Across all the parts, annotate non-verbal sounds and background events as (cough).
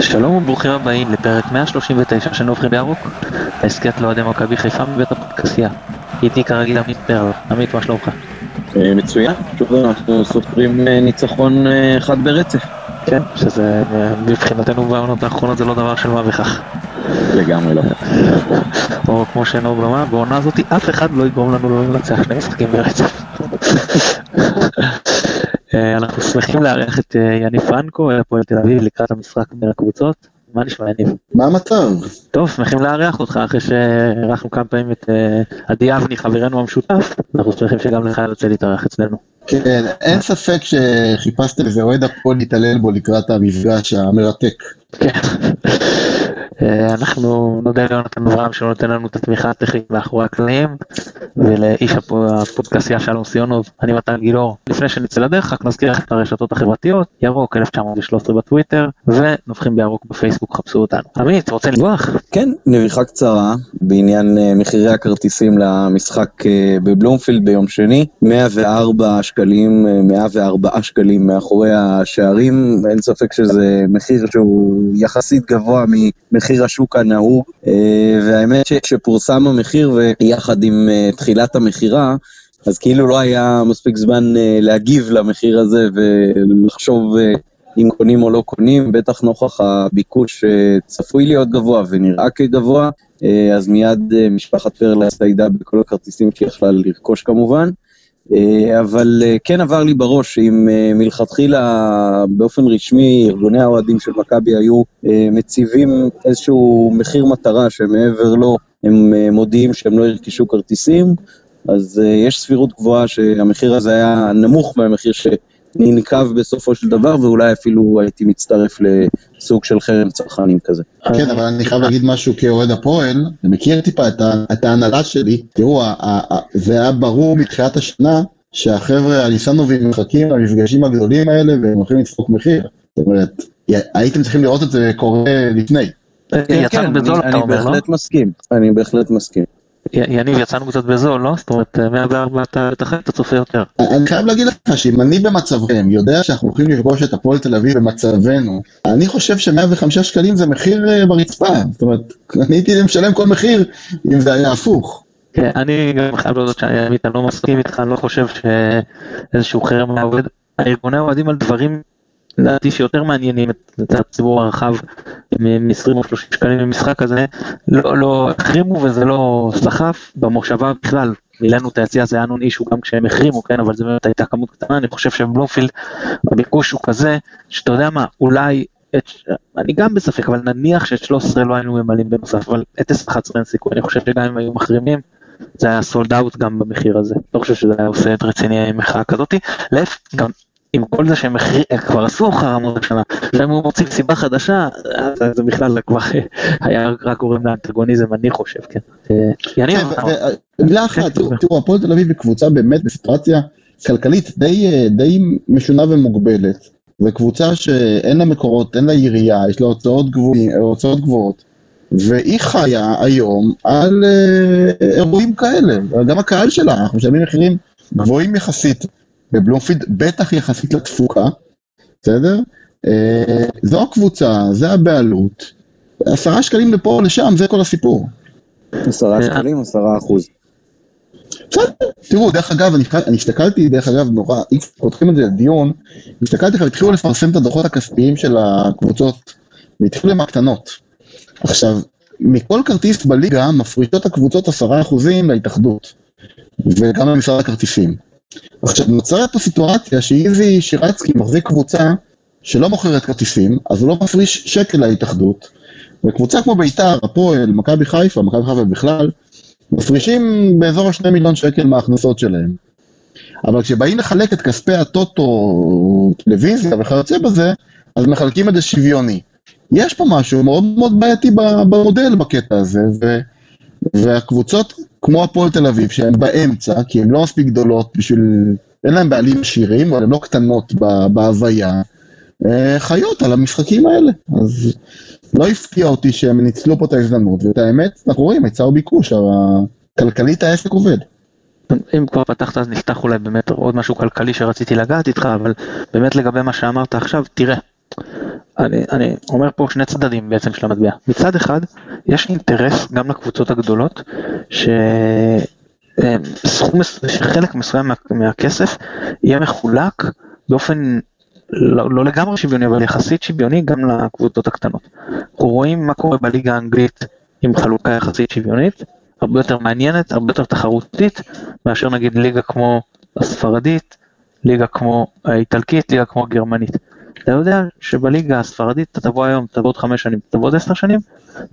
שלום וברוכים הבאים לפרק 139 של נובחים בירוק, ההסכת לאוהדי מכבי חיפה מבית הפודקסייה. איתי כרגיל עמית פרל, עמית מה שלומך? אה, מצוין, שוב אנחנו סופרים אה, ניצחון אה, אחד ברצף. כן, שזה מבחינתנו בעונות האחרונות זה לא דבר של מה בכך. לגמרי לא. (laughs) או כמו שנאור אמר, בעונה הזאת אף אחד לא יגרום לנו לא לנצח שני משחקים ברצף. שמחים לארח את יניב פרנקו, הפועל תל אביב לקראת המשחק בין הקבוצות. מה נשמע יניב? מה המצב? טוב, שמחים לארח אותך אחרי שאירחנו כמה פעמים את עדי אבני חברנו המשותף, אנחנו שמחים שגם לך יוצא להתארח אצלנו. כן, אין ספק שחיפשתם איזה אוהד הפועל להתעלל בו לקראת המפגש המרתק. כן. אנחנו נודה ליונתן אברהם שלא נותן לנו את התמיכה הטכנית מאחורי הקלעים ולאיש הפודקאסיה שלום סיונוב, אני מתן גילאור. לפני שנצא לדרך רק נזכיר את הרשתות החברתיות, ירוק 1913 בטוויטר ונובחים בירוק בפייסבוק, חפשו אותנו. עמית, רוצה לברוח? כן, נביכה קצרה בעניין מחירי הכרטיסים למשחק בבלומפילד ביום שני, 104 שקלים, 104 שקלים מאחורי השערים, אין ספק שזה מחיר שהוא יחסית גבוה ממחיר השוק הנהוג, והאמת שפורסם המחיר ויחד עם תחילת המכירה, אז כאילו לא היה מספיק זמן להגיב למחיר הזה ולחשוב אם קונים או לא קונים, בטח נוכח הביקוש שצפוי להיות גבוה ונראה כגבוה, אז מיד משפחת פרלה הצטיידה בכל הכרטיסים שהיא יכלה לרכוש כמובן. אבל כן עבר לי בראש שאם מלכתחילה באופן רשמי ארגוני האוהדים של מכבי היו מציבים איזשהו מחיר מטרה שמעבר לו הם מודיעים שהם לא ירכשו כרטיסים, אז יש סבירות גבוהה שהמחיר הזה היה נמוך מהמחיר שננקב בסופו של דבר ואולי אפילו הייתי מצטרף לסוג של חרם צרכנים כזה. כן, אבל אני חייב להגיד משהו כאוהד הפועל, אני מכיר טיפה את ההנהלה שלי, תראו, זה היה ברור מתחילת השנה שהחבר'ה הליסנובים מחכים למפגשים הגדולים האלה והם הולכים לדפוק מחיר, זאת אומרת, הייתם צריכים לראות את זה קורה לפני. יצאנו בזול אתה אומר, לא? אני בהחלט מסכים, אני בהחלט מסכים. יניב יצאנו קצת בזול, לא? זאת אומרת 104 אתה תחלק אתה צופה יותר. אני חייב להגיד לך שאם אני במצבכם יודע שאנחנו הולכים לפגוש את הפועל תל אביב במצבנו, אני חושב ש105 שקלים זה מחיר ברצפה, זאת אומרת, אני הייתי משלם כל מחיר אם זה היה הפוך. כן, אני גם חייב להודות שאני לא מסכים איתך, אני לא חושב שאיזשהו חרם מהעובד, הארגוני אוהדים על דברים לדעתי שיותר מעניינים את הציבור הרחב מ-20 או 30 שקלים במשחק הזה, לא, לא החרימו וזה לא סחף, במושבה בכלל. מילאנו את היציאה, זה היה נון אישו גם כשהם החרימו, כן, אבל זו באמת הייתה כמות קטנה, אני חושב שבלומפילד הביקוש הוא כזה, שאתה יודע מה, אולי, את, אני גם בספק, אבל נניח שאת 13 לא היינו ממלאים בנוסף, אבל את 11 אין סיכוי, אני חושב שגם אם היו מחרימים, זה היה סולד אאוט גם במחיר הזה, לא חושב שזה היה עושה את רציני מחאה כזאתי, להפך, גם עם כל זה שהם כבר עשו חרמות השנה, והם מוצאים סיבה חדשה, זה בכלל כבר היה רק גורם לאנטגוניזם, אני חושב, כן. יניב, מילה אחת, תראו, הפועל תל אביב היא קבוצה באמת בסיטואציה כלכלית די משונה ומוגבלת. זו קבוצה שאין לה מקורות, אין לה עירייה, יש לה הוצאות גבוהות, והיא חיה היום על אירועים כאלה, גם הקהל שלה, אנחנו משלמים מחירים גבוהים יחסית. בבלומפילד, בטח יחסית לתפוקה, בסדר? אה, זו הקבוצה, זה הבעלות, עשרה שקלים לפה או לשם, זה כל הסיפור. עשרה שקלים, עשרה אחוז. בסדר, תראו, דרך אגב, אני, אני הסתכלתי, דרך אגב, נורא, אם פותחים את זה לדיון, הסתכלתי והתחילו לפרסם את הדוחות הכספיים של הקבוצות, והתחילו עם הקטנות. עכשיו, מכל כרטיס בליגה מפריטות הקבוצות עשרה אחוזים להתאחדות, וגם למשרד הכרטיסים. עכשיו נוצרת פה סיטואציה שאיזי שירצקי מחזיק קבוצה שלא מוכרת כרטיסים, אז הוא לא מפריש שקל להתאחדות, וקבוצה כמו בית"ר, הפועל, מכבי חיפה, מכבי חיפה בכלל, מפרישים באזור השני מיליון שקל מההכנסות שלהם. אבל כשבאים לחלק את כספי הטוטו, טלוויזיה וכיוצא בזה, אז מחלקים את זה שוויוני. יש פה משהו מאוד מאוד בעייתי במודל בקטע הזה, ו... והקבוצות כמו הפועל תל אביב, שהן באמצע, כי הן לא מספיק גדולות בשביל, אין להן בעלים עשירים, אבל הן לא קטנות בהוויה, חיות על המשחקים האלה. אז לא הפתיע אותי שהם ניצלו פה את ההזדמנות, ואת האמת, אנחנו רואים, היצע וביקוש, כלכלית העסק עובד. אם כבר פתחת אז נפתח אולי באמת עוד משהו כלכלי שרציתי לגעת איתך, אבל באמת לגבי מה שאמרת עכשיו, תראה, אני, אני אומר פה שני צדדים בעצם של המטבע. מצד אחד, יש אינטרס גם לקבוצות הגדולות, שסכום, שחלק מסוים מה, מהכסף יהיה מחולק באופן לא, לא לגמרי שוויוני, אבל יחסית שוויוני גם לקבוצות הקטנות. אנחנו רואים מה קורה בליגה האנגלית עם חלוקה יחסית שוויונית, הרבה יותר מעניינת, הרבה יותר תחרותית, מאשר נגיד ליגה כמו הספרדית, ליגה כמו האיטלקית, ליגה כמו הגרמנית. אתה יודע שבליגה הספרדית אתה תבוא היום, תבוא עוד חמש שנים, תבוא עוד עשר שנים,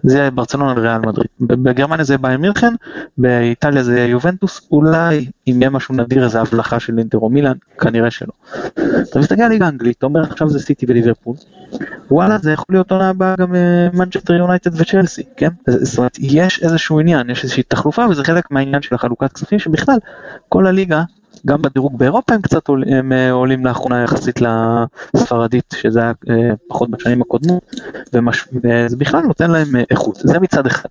זה יהיה ברצלונה וריאל מדריד. בגרמניה זה באיירן מינכן, באיטליה זה יובנטוס, אולי אם יהיה משהו נדיר איזה הבלחה של אינטר או מילאן, כנראה שלא. אתה מסתכל על ליגה האנגלית, אתה אומר עכשיו זה סיטי וליברפול, וואלה זה יכול להיות עונה הבאה גם מנצ'סטר יונייטד וצ'לסי, כן? זאת אומרת, יש איזשהו עניין, יש איזושהי תחלופה וזה חלק מהעניין של החלוקת כספים שבכלל כל הליגה גם בדירוג באירופה הם קצת עול, הם אה, עולים לאחרונה יחסית לספרדית, שזה היה אה, פחות בשנים הקודמות, ומש, וזה בכלל נותן להם אה, איכות, זה מצד אחד.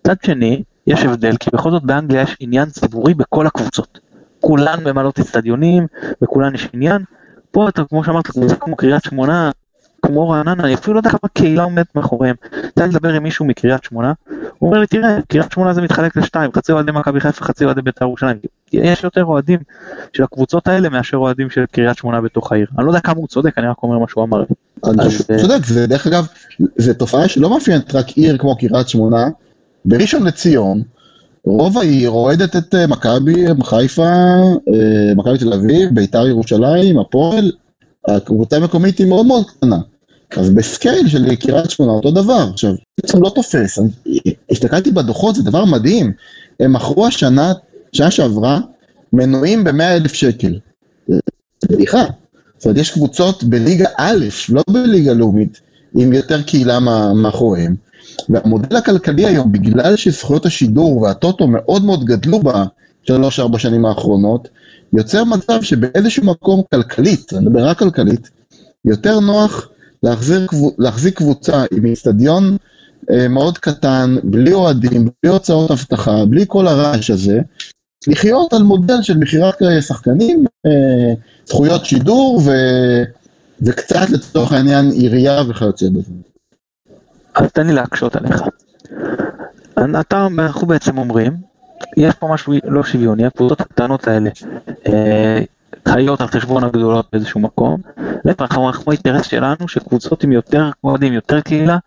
מצד שני, יש הבדל, כי בכל זאת באנגליה יש עניין ציבורי בכל הקבוצות. כולן ממלאות אצטדיונים, בכולן יש עניין. פה אתה, כמו שאמרת, קבוצה כמו קריית שמונה, כמו רעננה, אני אפילו לא יודע כמה קהילה עומדת מאחוריהם. לי לדבר עם מישהו מקריית שמונה, הוא אומר לי, תראה, קריית שמונה זה מתחלק לשתיים, חצי אוהדי מכבי חיפה, חצי אוהדי בית"ר ירושלים. יש יותר אוהדים של הקבוצות האלה מאשר אוהדים של קריית שמונה בתוך העיר. אני לא יודע כמה הוא צודק, אני רק אומר מה שהוא אמר. אני חושב שהוא צודק, זה דרך אגב, זו תופעה שלא מאפיינת רק עיר כמו קריית שמונה. בראשון לציון, רוב העיר אוהדת את אה, מכבי חיפה, אה, מכבי תל אביב, בית"ר ירושלים, הפועל, הקבוצה המקומית היא מאוד מאוד קטנה. אז בסקייל של קריית שמונה אותו דבר. עכשיו, בעצם לא תופס, הסתכלתי בדוחות, זה דבר מדהים. הם מכרו השנה, שנה שעברה, מנויים ב-100 אלף שקל. זה בדיחה. זאת אומרת, יש קבוצות בליגה א', לא בליגה לאומית, עם יותר קהילה מאחוריהם. והמודל הכלכלי היום, בגלל שזכויות השידור והטוטו מאוד מאוד גדלו בשלוש-ארבע שנים האחרונות, יוצר מצב שבאיזשהו מקום כלכלית, אני מדבר רק כלכלית, יותר נוח להחזיר, להחזיק קבוצה עם איצטדיון אה, מאוד קטן, בלי אוהדים, בלי הוצאות אבטחה, בלי כל הרעש הזה, לחיות על מודל של מכירת שחקנים, אה, זכויות שידור ו... וקצת לצורך העניין עירייה וכיוצא בזה. אז תן לי להקשות עליך. אתה, אנחנו בעצם אומרים, יש פה משהו לא שוויוני, הקבוצות הקטנות האלה אה, חיות על חשבון הגדולות באיזשהו מקום. להפך, אנחנו האינטרס שלנו שקבוצות עם יותר אוהדים, יותר קהילה,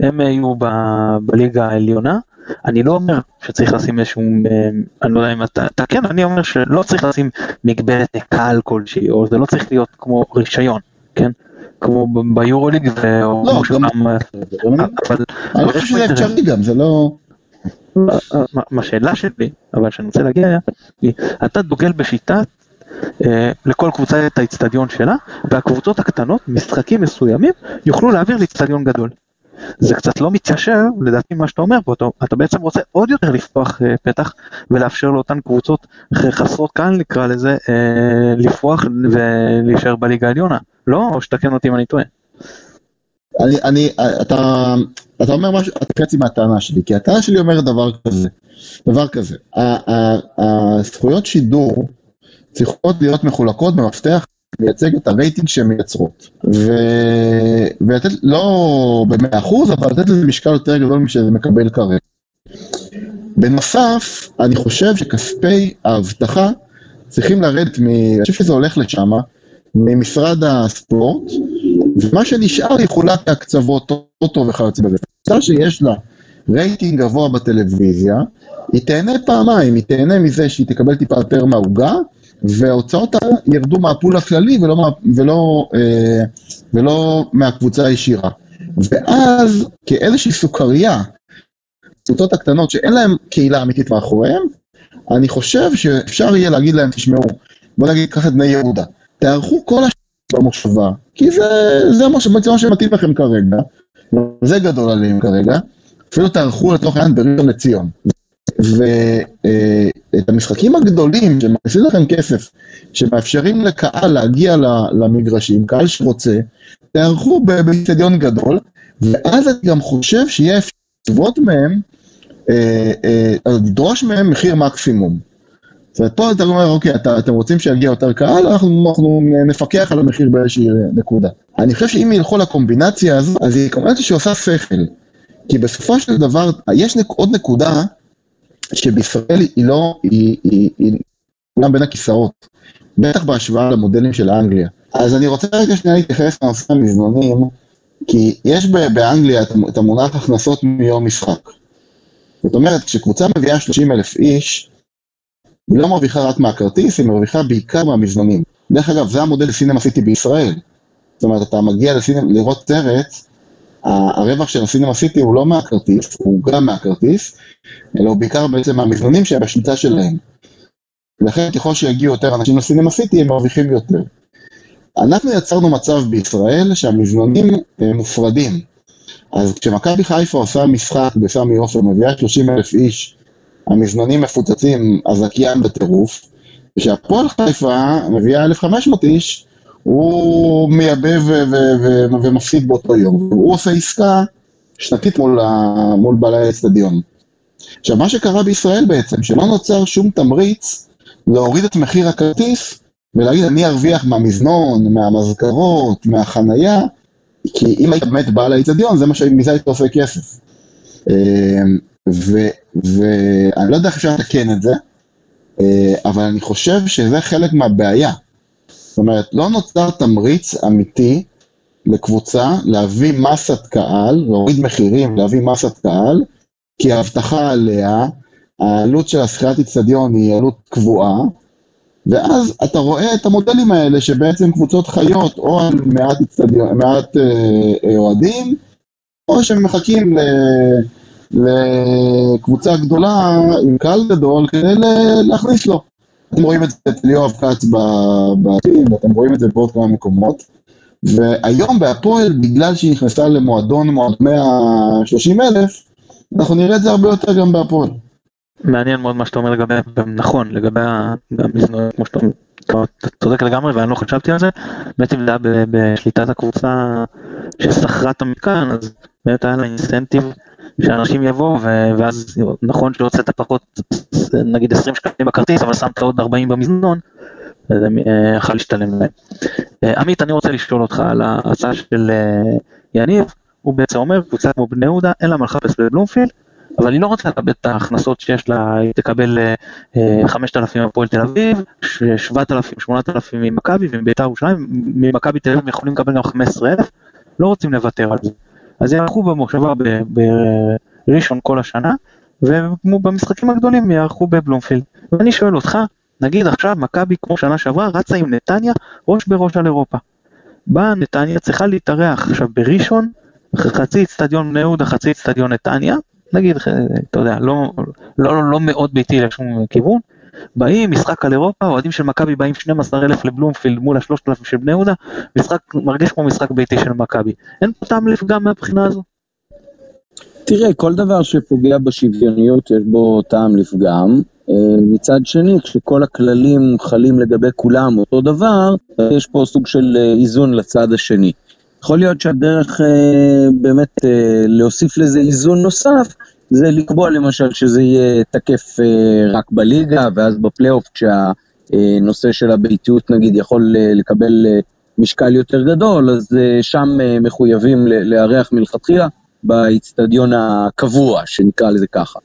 הם יהיו ב- בליגה העליונה. אני לא אומר שצריך לשים איזשהו, אה, אני לא יודע אם אתה, אתה כן, אני אומר שלא צריך לשים מגבלת קהל כלשהי, או זה לא צריך להיות כמו רישיון, כן? כמו ביורוליג, לא, גם, אבל... אני חושב שזה אפשרי גם, זה לא... מה השאלה שלי, אבל שאני רוצה להגיע, היא, אתה דוגל בשיטת לכל קבוצה את האיצטדיון שלה, והקבוצות הקטנות, משחקים מסוימים, יוכלו להעביר לאיצטדיון גדול. זה קצת לא מתיישר, לדעתי מה שאתה אומר פה, אתה, אתה בעצם רוצה עוד יותר לפתוח אה, פתח ולאפשר לאותן קבוצות חסרות קהל נקרא לזה, אה, לפרוח ולהישאר בליגה העליונה, לא? או שתקן אותי אם אני טועה. אני, אני, אתה, אתה אומר משהו, אתה חצי מהטענה שלי, כי הטענה שלי אומרת דבר כזה, דבר כזה, הזכויות שידור צריכות להיות מחולקות במפתח לייצג את הרייטינג שהן מייצרות. ו... ולתת, לא במאה אחוז, אבל לתת לזה משקל יותר גדול משזה מקבל כרגע. בנוסף, אני חושב שכספי האבטחה צריכים לרדת מ... אני חושב שזה הולך לשם, ממשרד הספורט, ומה שנשאר יחולק להקצוות טוטו וכיוצא בזה. קבוצה שיש לה רייטינג גבוה בטלוויזיה, היא תהנה פעמיים, היא תהנה מזה שהיא תקבל טיפה יותר מהעוגה, וההוצאות ירדו מהפול הכללי ולא, ולא, אה, ולא מהקבוצה הישירה. ואז כאיזושהי סוכריה, קבוצות הקטנות שאין להן קהילה אמיתית מאחוריהן, אני חושב שאפשר יהיה להגיד להם, תשמעו, בוא נגיד, קח את בני יהודה, תערכו כל השנה במושבה, כי זה, זה מה שמתאים לכם כרגע, וזה גדול עליהם כרגע, אפילו תערכו לתוך העניין בראשון לציון. ואת המשחקים הגדולים שמכניסים לכם כסף, שמאפשרים לקהל להגיע למגרשים, קהל שרוצה, תערכו באיצטדיון גדול, ואז אני גם חושב שיהיה אפשר לצוות מהם, אה, אה, לדרוש מהם מחיר מקסימום. זאת אומרת, פה אתה אומר, אוקיי, אתה, אתם רוצים שיגיע יותר קהל, אנחנו, אנחנו נפקח על המחיר באיזושהי נקודה. אני חושב שאם ילכו לקומבינציה הזו, אז היא קומבינציה שעושה שכל. כי בסופו של דבר, יש נק, עוד נקודה שבישראל היא לא, היא, היא, היא, היא בין הכיסאות. בטח בהשוואה למודלים של אנגליה. אז אני רוצה רגע שנייה להתייחס לנושא המזנונים, כי יש באנגליה את המונח הכנסות מיום משחק. זאת אומרת, כשקבוצה מביאה 30 אלף איש, היא לא מרוויחה רק מהכרטיס, היא מרוויחה בעיקר מהמזנונים. דרך אגב, זה המודל סינמה סיטי בישראל. זאת אומרת, אתה מגיע לסינמה, לראות סרט, הרווח של הסינמה סיטי הוא לא מהכרטיס, הוא גם מהכרטיס, אלא הוא בעיקר בעצם מהמזנונים שהם בשליטה שלהם. ולכן ככל שיגיעו יותר אנשים לסינמה סיטי, הם מרוויחים יותר. אנחנו יצרנו מצב בישראל שהמזנונים מופרדים. אז כשמכבי חיפה עושה משחק בסמי עופר, מביאה 30 אלף איש, המזנונים מפוצצים, הזכיין בטירוף, וכשהפועל חיפה מביאה 1,500 איש, הוא מייבא ומפסיד באותו יום. הוא עושה עסקה שנתית מול, מול בעלי האצטדיון. עכשיו, מה שקרה בישראל בעצם, שלא נוצר שום תמריץ להוריד את מחיר הכרטיס ולהגיד אני ארוויח מהמזנון, מהמזכרות, מהחנייה, כי אם היית באמת בעל האיצטדיון, זה מה שמזה היית עושה כסף. אמ, ואני לא יודע איך אפשר לתקן את זה, אה, אבל אני חושב שזה חלק מהבעיה. זאת אומרת, לא נוצר תמריץ אמיתי לקבוצה להביא מסת קהל, להוריד מחירים, להביא מסת קהל, כי ההבטחה עליה, העלות של השכירת איצטדיון היא עלות קבועה, ואז אתה רואה את המודלים האלה שבעצם קבוצות חיות או על מעט, אצטדיון, מעט אה, אה, אוהדים, או שהם מחכים ל, לקבוצה גדולה עם קהל גדול כדי להכניס לו. אתם רואים את זה אצל יואב כץ בטים, ואתם רואים את זה בעוד כמה מקומות. והיום בהפועל, בגלל שהיא נכנסה למועדון מועד 130 אלף, אנחנו נראה את זה הרבה יותר גם בהפועל. מעניין מאוד מה שאתה אומר לגבי, נכון, לגבי המזנון, כמו שאתה אומר, אתה צודק לגמרי ואני לא חשבתי על זה, בעצם זה היה בשליטת הקבוצה ששכרה את המתקן, אז באמת היה לה אינסנטיב שאנשים יבואו ואז נכון שהוצאת פחות נגיד 20 שקלים בכרטיס אבל שמת עוד 40 במזנון, זה אה, יכול להשתלם להם. אה, עמית אני רוצה לשאול אותך על ההצעה של אה, יניב, הוא בעצם אומר קבוצה כמו בני יהודה אין לה מה לחפש בבלומפילד אבל היא לא רוצה לקבל את ההכנסות שיש לה, היא תקבל 5,000 מהפועל תל אביב, 7,000, 8,000 ממכבי ומביתר ירושלים, ממכבי תל אביב יכולים לקבל גם 15,000, לא רוצים לוותר על זה. אז יערכו במושבה בראשון כל השנה, וכמו במשחקים הגדולים יערכו בבלומפילד. ואני שואל אותך, נגיד עכשיו מכבי כמו שנה שעברה רצה עם נתניה ראש בראש על אירופה. באה נתניה צריכה להתארח עכשיו בראשון, חצי אצטדיון בני יהודה, חצי אצטדיון נתניה, נגיד, אתה יודע, לא, לא, לא, לא מאוד ביתי לשום כיוון, באים, משחק על אירופה, אוהדים של מכבי באים 12 אלף לבלומפילד מול השלושת אלפים של בני יהודה, משחק מרגיש כמו משחק ביתי של מכבי. אין פה טעם לפגם מהבחינה הזו? תראה, כל דבר שפוגע בשוויוניות יש בו טעם לפגם. אה, מצד שני, כשכל הכללים חלים לגבי כולם אותו דבר, יש פה סוג של אה, איזון לצד השני. יכול להיות שהדרך אה, באמת אה, להוסיף לזה איזון נוסף, זה לקבוע למשל שזה יהיה תקף אה, רק בליגה, ואז בפלייאוף כשהנושא של הביתיות נגיד יכול לקבל משקל יותר גדול, אז שם מחויבים לארח מלכתחילה באיצטדיון הקבוע, שנקרא לזה ככה.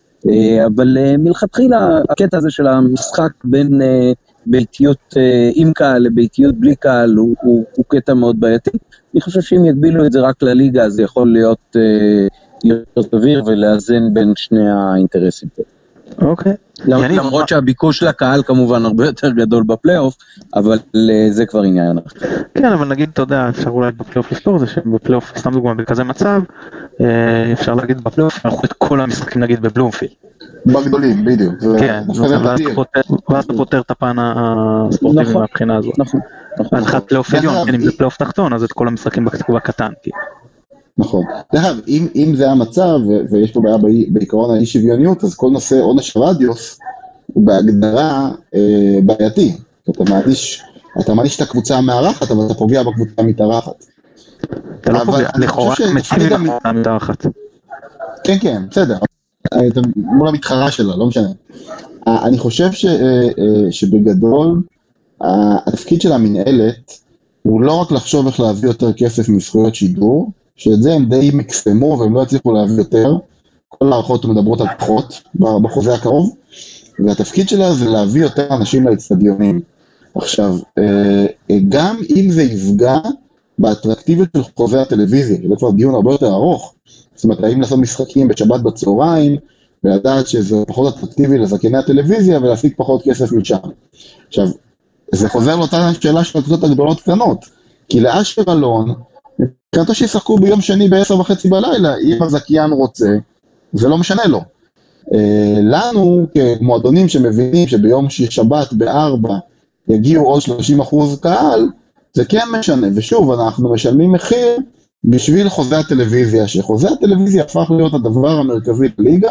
אבל מלכתחילה הקטע הזה של המשחק בין ביתיות עם קהל לביתיות בלי קהל הוא, הוא, הוא קטע מאוד בעייתי. אני חושב שאם יגבילו את זה רק לליגה, אז זה יכול להיות אה, יותר סביר ולאזן בין שני האינטרסים פה. אוקיי. למרות שהביקוש לקהל כמובן הרבה יותר גדול בפלייאוף, אבל אה, זה כבר עניין אחר. כן, אבל נגיד, אתה יודע, אפשר אולי בפלייאוף לספור זה שבפלייאוף, סתם דוגמא, בכזה מצב, אה, אפשר להגיד בפלייאוף, אנחנו את כל המשחקים נגיד בבלומפילד. בגדולים, בדיוק. כן, ואז אתה פותר את הפן הספורטיבי נכון, מהבחינה הזאת. נכון. נכון. הנחת פלייאוף עליון, אם זה פלייאוף תחתון, אז את כל המשחקים בקטן. נכון. דרך אגב, אם זה המצב, ויש פה בעיה בעיקרון האי שוויוניות, אז כל נושא עונש הרדיוס הוא בהגדרה אה, בעייתי. אתה מעניש, אתה מעניש את הקבוצה המארחת, אבל אתה פוגע בקבוצה המתארחת. אתה לא פוגע, לכאורה מציבים את הקבוצה המתארחת. כן, כן, בסדר. מול המתחרה שלה, לא משנה. אני חושב ש, שבגדול, התפקיד של המנהלת הוא לא רק לחשוב איך להביא יותר כסף מזכויות שידור, שאת זה הם די מקסמו והם לא הצליחו להביא יותר, כל ההערכות מדברות על פחות בחוזה הקרוב, והתפקיד שלה זה להביא יותר אנשים לאצטדיונים. עכשיו, גם אם זה יפגע באטרקטיביות של חוזה הטלוויזיה, זה כבר דיון הרבה יותר ארוך, זאת אומרת, האם לעשות משחקים בשבת בצהריים, ולדעת שזה פחות אטרקטיבי לזכייני הטלוויזיה ולהשיג פחות כסף משם. עכשיו, זה חוזר לאותה שאלה של הקבוצות הגדולות קטנות, כי לאשר אלון, מבחינתו שישחקו ביום שני בעשר וחצי בלילה, אם הזכיין רוצה, זה לא משנה לו. לנו, כמועדונים שמבינים שביום שבת בארבע יגיעו עוד 30 אחוז קהל, זה כן משנה, ושוב, אנחנו משלמים מחיר בשביל חוזה הטלוויזיה, שחוזה הטלוויזיה הפך להיות הדבר המרכזי בליגה,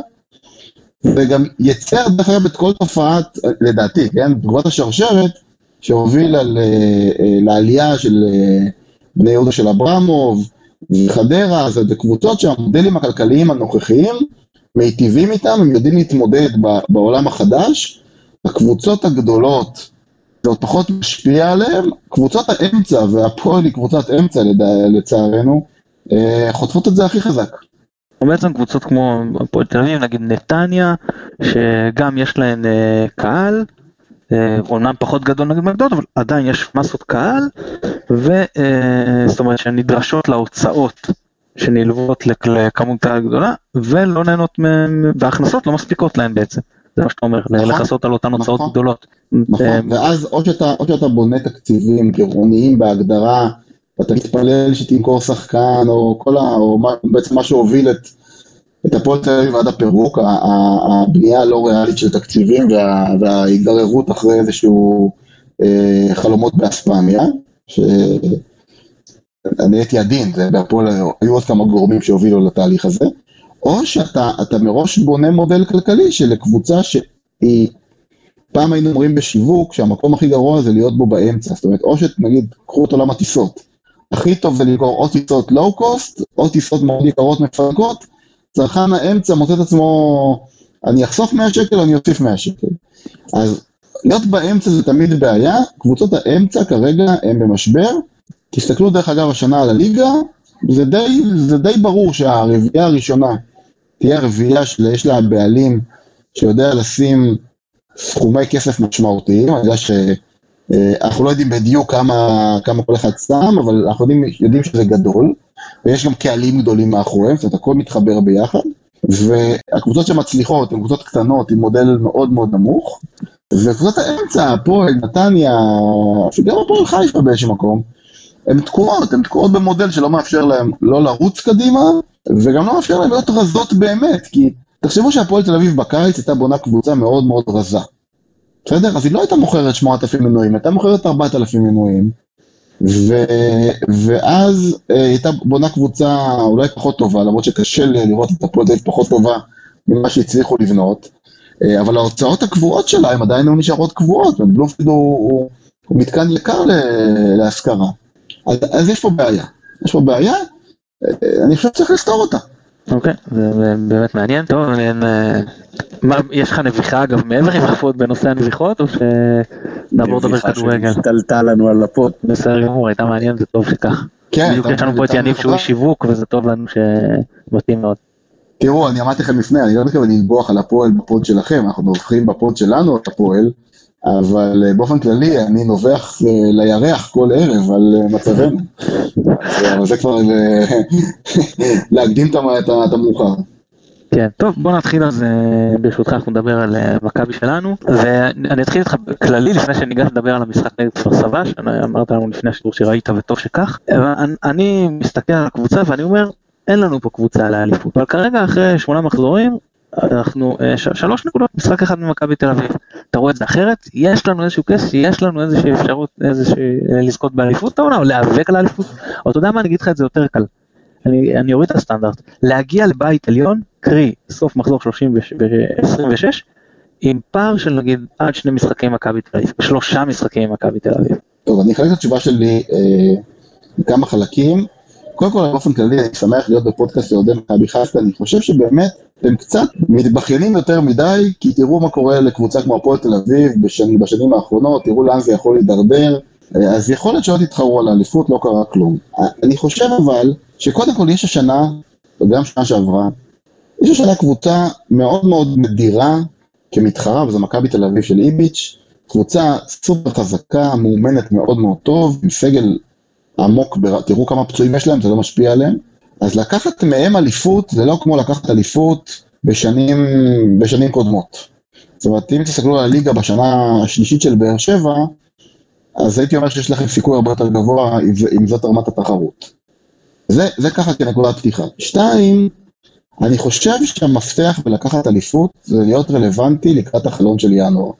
וגם יצר דרך אגב את כל תופעת, לדעתי, כן, תגובת השרשרת, שהובילה לעלייה של בני יהודה של אברמוב וחדרה, זה קבוצות שהמודלים הכלכליים הנוכחיים מיטיבים איתם, הם יודעים להתמודד בעולם החדש, הקבוצות הגדולות זה עוד פחות משפיע עליהם, קבוצות האמצע, והפועל היא קבוצת אמצע לצערנו, חוטפות את זה הכי חזק. בעצם קבוצות כמו הפועל תל אביב, נגיד נתניה, שגם יש להן קהל, אומנם פחות גדול נגיד מהגדולות, אבל עדיין יש מסות קהל, וזאת אומרת שנדרשות להוצאות שנלוות לכמות הגדולה, ולא נהנות, וההכנסות לא מספיקות להן בעצם. זה מה שאתה אומר, לכסות על אותן הוצאות גדולות. נכון, ואז או שאתה בונה תקציבים גירעוניים בהגדרה, ואתה מתפלל שתמכור שחקן, או כל ה... או בעצם מה שהוביל את, את הפועל תל אביב עד הפירוק, הבנייה הלא ריאלית של תקציבים וה, וההיגררות אחרי איזשהו אה, חלומות באספמיה, שאני הייתי עדין, זה בהפועל היו עוד כמה גורמים שהובילו לתהליך הזה, או שאתה מראש בונה מודל כלכלי של קבוצה שהיא, פעם היינו אומרים בשיווק שהמקום הכי גרוע זה להיות בו באמצע, זאת אומרת, או שנגיד, קחו את עולם הטיסות, הכי טוב זה למכור או טיסות לואו קוסט, או טיסות מאוד יקרות מפרקות, צרכן האמצע מוצא את עצמו, אני אחסוך 100 שקל, אני אוסיף 100 שקל. אז להיות באמצע זה תמיד בעיה, קבוצות האמצע כרגע הן במשבר, תסתכלו דרך אגב השנה על הליגה, זה די, זה די ברור שהרביעייה הראשונה תהיה רביעייה שיש לה בעלים שיודע לשים סכומי כסף משמעותיים, אני יודע שאנחנו לא יודעים בדיוק כמה, כמה כל אחד שם, אבל אנחנו יודעים, יודעים שזה גדול, ויש גם קהלים גדולים מאחוריהם, זאת אומרת הכל מתחבר ביחד, והקבוצות שמצליחות הן קבוצות קטנות עם מודל מאוד מאוד נמוך, וקבוצות האמצע, הפועל, נתניה, גם הפועל חיפה באיזשהו מקום, הן תקועות, הן תקועות במודל שלא מאפשר להן לא לרוץ קדימה, וגם לא מאפשר להן להיות רזות באמת, כי תחשבו שהפועל תל אביב בקיץ הייתה בונה קבוצה מאוד מאוד רזה. בסדר? אז היא לא הייתה מוכרת 8,000 מנויים, הייתה מוכרת 4,000 מנויים, ו... ואז אה, היא הייתה בונה קבוצה אולי פחות טובה, למרות שקשה לראות את הפועל תל אביב פחות טובה ממה שהצליחו לבנות, אה, אבל ההוצאות הקבועות שלה הן עדיין לא נשארות קבועות, בלומפילד הוא, הוא, הוא מתקן יקר להשכרה. אז, אז יש פה בעיה, יש פה בעיה, אני חושב שצריך לפתור אותה. אוקיי, זה באמת מעניין. טוב, מה, יש לך נביכה אגב מעבר לנביחות בנושא הנביחות, או שנעבור לדבר כדורגל? שהשתלטה לנו על הפוד. בסדר גמור, הייתה מעניין, זה טוב שכך. כן. בדיוק יש לנו פה את יניב שהוא איש שיווק, וזה טוב לנו שמתאים מאוד. תראו, אני אמרתי לכם לפני, אני לא מתכוון לנבוח על הפועל בפוד שלכם, אנחנו נובחים בפוד שלנו את הפועל, אבל באופן כללי אני נובח לירח כל ערב על מצבנו. (laughs) אבל זה כבר (laughs) להקדים את המאוחר. כן, טוב בוא נתחיל אז ברשותך אנחנו נדבר על מכבי שלנו ואני אתחיל איתך כללי לפני שניגש לדבר על המשחק נגד כפר סבא שאמרת לנו לפני השידור שראית וטוב שכך אני מסתכל על הקבוצה ואני אומר אין לנו פה קבוצה לאליפות אבל כרגע אחרי שמונה מחזורים אנחנו שלוש נקודות משחק אחד ממכבי תל אביב. אתה רואה את זה אחרת? יש לנו איזשהו כסף יש לנו איזושהי אפשרות איזושהי לזכות באליפות העונה או להיאבק על האליפות? או אתה יודע מה אני אגיד לך את זה יותר קל. אני, אני אוריד את הסטנדרט. להגיע לבית עליון קרי סוף מחזור 26 עם פער של נגיד עד שני משחקים מכבי תל אביב שלושה משחקים מכבי תל אביב. טוב אני אחלק את התשובה שלי אה, בכמה חלקים קודם כל באופן כללי אני שמח להיות בפודקאסט של אוהדי מכבי חיפה, אני חושב שבאמת אתם קצת מתבכיינים יותר מדי, כי תראו מה קורה לקבוצה כמו הפועל תל אביב בשנים, בשנים האחרונות, תראו לאן זה יכול להידרדר, אז יכול להיות שלא תתחרו על האליפות, לא קרה כלום. אני חושב אבל, שקודם כל יש השנה, וגם שנה שעברה, יש השנה קבוצה מאוד מאוד נדירה כמתחרה, וזו מכבי תל אביב של איביץ', קבוצה סופר חזקה, מאומנת מאוד מאוד טוב, עם סגל עמוק. תראו כמה פצועים יש להם, זה לא משפיע עליהם. אז לקחת מהם אליפות זה לא כמו לקחת אליפות בשנים, בשנים קודמות. זאת אומרת, אם תסתכלו על הליגה בשנה השלישית של באר שבע, אז הייתי אומר שיש לכם סיכוי הרבה יותר גבוה אם זאת רמת התחרות. זה, זה ככה כנקודת פתיחה. שתיים, אני חושב שהמפתח בלקחת אליפות זה להיות רלוונטי לקראת החלון של ינואר.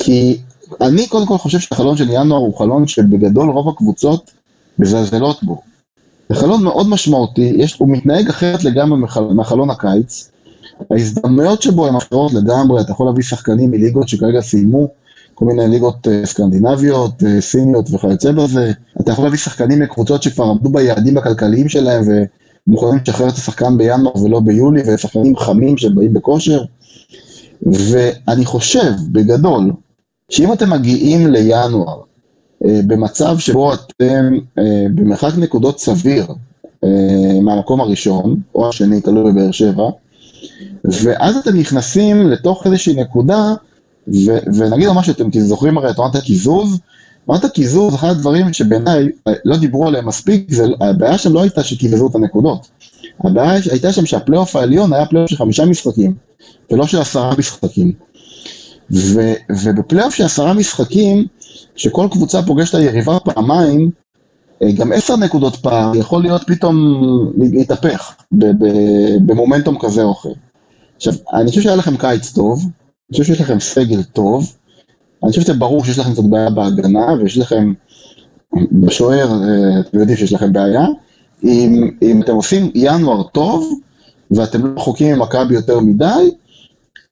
כי אני קודם כל חושב שהחלון של ינואר הוא חלון שבגדול רוב הקבוצות מזלזלות בו. זה חלון מאוד משמעותי, יש, הוא מתנהג אחרת לגמרי מחלון הקיץ. ההזדמנויות שבו הן אחרות לגמרי, אתה יכול להביא שחקנים מליגות שכרגע סיימו, כל מיני ליגות אה, סקנדינביות, אה, סיניות וכיוצא בזה. אתה יכול להביא שחקנים מקבוצות שכבר עמדו ביעדים הכלכליים שלהם ומוכנים לשחרר את השחקן בינואר ולא ביולי, ושחקנים חמים שבאים בכושר. ואני חושב, בגדול, שאם אתם מגיעים לינואר במצב שבו אתם אה, במרחק נקודות סביר אה, מהמקום הראשון, או השני, תלוי בבאר שבע, ואז אתם נכנסים לתוך איזושהי נקודה, ו- ונגיד ממש שאתם זוכרים הרי את עונת הקיזוז, עונת הקיזוז, אחד הדברים שבעיניי לא דיברו עליהם מספיק, זה, הבעיה שם לא הייתה שקיזזו את הנקודות. הבעיה הייתה שם שהפלייאוף העליון היה פלייאוף של חמישה משחקים, ולא של עשרה משחקים. ו- ובפלייאוף של עשרה משחקים, שכל קבוצה פוגשת היריבה פעמיים, אה, גם עשר נקודות פער יכול להיות פתאום להתהפך במומנטום כזה או אחר. עכשיו, אני חושב שהיה לכם קיץ טוב, אני חושב שיש לכם סגל טוב, אני חושב שזה ברור שיש לכם קצת בעיה בהגנה, ויש לכם, בשוער, אה, אתם יודעים שיש לכם בעיה. אם, אם אתם עושים ינואר טוב, ואתם לא רחוקים ממכבי יותר מדי,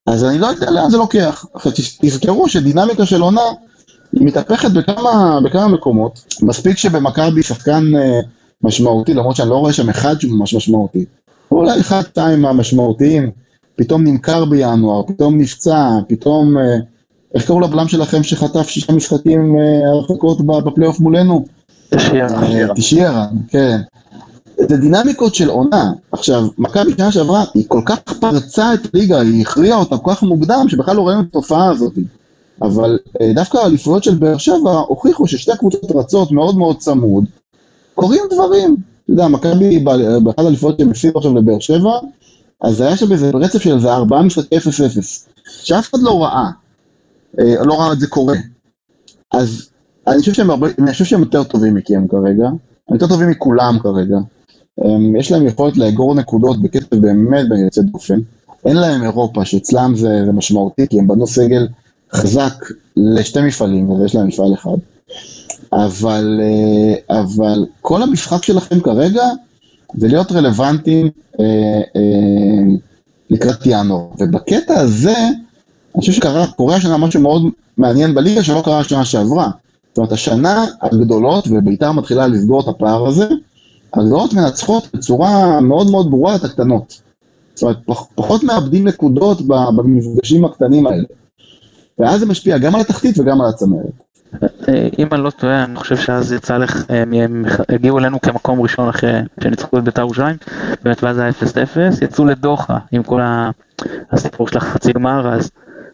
אז אני לא יודע לאן זה לוקח. עכשיו תזכרו שדינמיקה של עונה מתהפכת בכמה, בכמה מקומות. מספיק שבמכבי שחקן אה, משמעותי, למרות שאני לא רואה שם אחד שהוא ממש משמעותי. אולי אחד, שתיים מהמשמעותיים, פתאום נמכר בינואר, פתאום נפצע, פתאום... אה, איך קראו לבלם שלכם שחטף שישה משחקים אה, הרחקות בפלייאוף מולנו? תשיירה, כן. זה דינמיקות של עונה. עכשיו, מכבי שנה שעברה, היא כל כך פרצה את הליגה, היא הכריעה אותה כל כך מוקדם, שבכלל לא ראינו את התופעה הזאת. אבל אה, דווקא האליפויות של באר שבע הוכיחו ששתי הקבוצות רצות מאוד מאוד צמוד, קורים דברים. אתה יודע, מכבי באחד האליפויות שהם הפסידו עכשיו לבאר שבע, אז היה שם איזה רצף של איזה ארבעה משחקי 0-0, שאף אחד לא ראה, אה, לא ראה את זה קורה. אז אני חושב שהם, הרבה, אני חושב שהם יותר טובים מכם כרגע, הם יותר טובים מכולם כרגע. הם, יש להם יכולת לאגור נקודות בקצב באמת ביוצא דופן. אין להם אירופה, שאצלם זה, זה משמעותי, כי הם בנו סגל חזק לשתי מפעלים, ויש להם מפעל אחד. אבל, אה, אבל כל המשחק שלכם כרגע זה להיות רלוונטיים אה, אה, לקראת ינואר. ובקטע הזה, אני חושב שקורה השנה משהו מאוד מעניין בליגה שלא קרה השנה שעברה. זאת אומרת, השנה הגדולות, ובית"ר מתחילה לסגור את הפער הזה, הגדולות מנצחות בצורה מאוד מאוד ברורה את הקטנות. זאת אומרת, פחות מאבדים נקודות במפגשים הקטנים האלה. ואז זה משפיע גם על התחתית וגם על הצמרת. אם אני לא טועה, אני חושב שאז יצא לך, הם הגיעו אלינו כמקום ראשון אחרי שניצחו את בית"ר ירושלים, באמת ואז היה 0-0, יצאו לדוחה עם כל הסיפור של החצי גמר אז,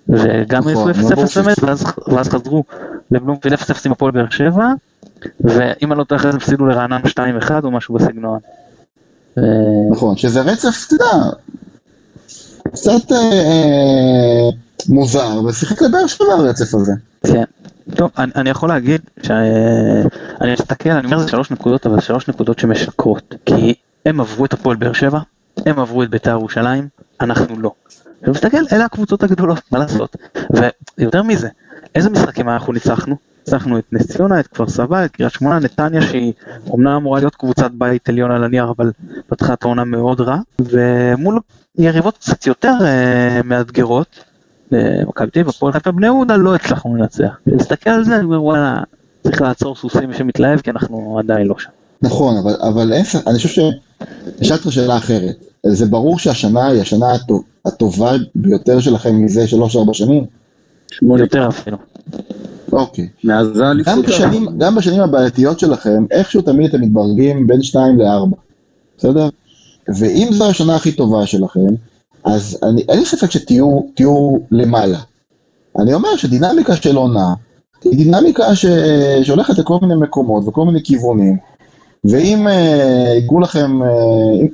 וגם יצאו 0-0 באמת, ואז חזרו לבלומפילד 0-0 עם הפועל באר שבע, ואם אני לא טועה, אחרי זה הפסידו לרענן 2-1 או משהו בסגנון. נכון, שזה רצף, אתה יודע, קצת אה, מוזר, ושיחק לבאר שבע הרצף הזה. כן. טוב, אני, אני יכול להגיד שאני מסתכל, אני אומר זה שלוש נקודות, אבל שלוש נקודות שמשקרות. כי הם עברו את הפועל באר שבע, הם עברו את בית"ר ירושלים, אנחנו לא. ומסתכל, אלה הקבוצות הגדולות, מה לעשות? ויותר מזה, איזה משחקים אנחנו ניצחנו? ניצחנו את נס ציונה, את כפר סבא, את קריית שמונה, נתניה שהיא אומנם אמורה להיות קבוצת בית עליון על הנייר, אבל פתחה את העונה מאוד רע, ומול יריבות קצת יותר uh, מאתגרות, מכבי תל אביב, הפועל חיפה בני יהודה, לא הצלחנו לנצח. להסתכל על זה, אני אומר וואלה, צריך לעצור סוסים שמתלהב, כי אנחנו עדיין לא שם. נכון, אבל, אבל אין, ספק- אני חושב שאשאל אותך שאלה אחרת. זה ברור שהשנה היא השנה הטוב, הטובה ביותר שלכם מזה שלוש-ארבע שנים? שמונה, יותר אפילו. אוקיי. מאז גם. בשנים, גם בשנים הבעייתיות שלכם, איכשהו תמיד אתם מתברגים בין 2 ל-4, בסדר? ואם זו השנה הכי טובה שלכם, אז אני, אין לי ספק שתהיו תהיו למעלה. אני אומר שדינמיקה של עונה, היא דינמיקה ש, שהולכת לכל מיני מקומות וכל מיני כיוונים, ואם אה, ייגעו לכם, אה,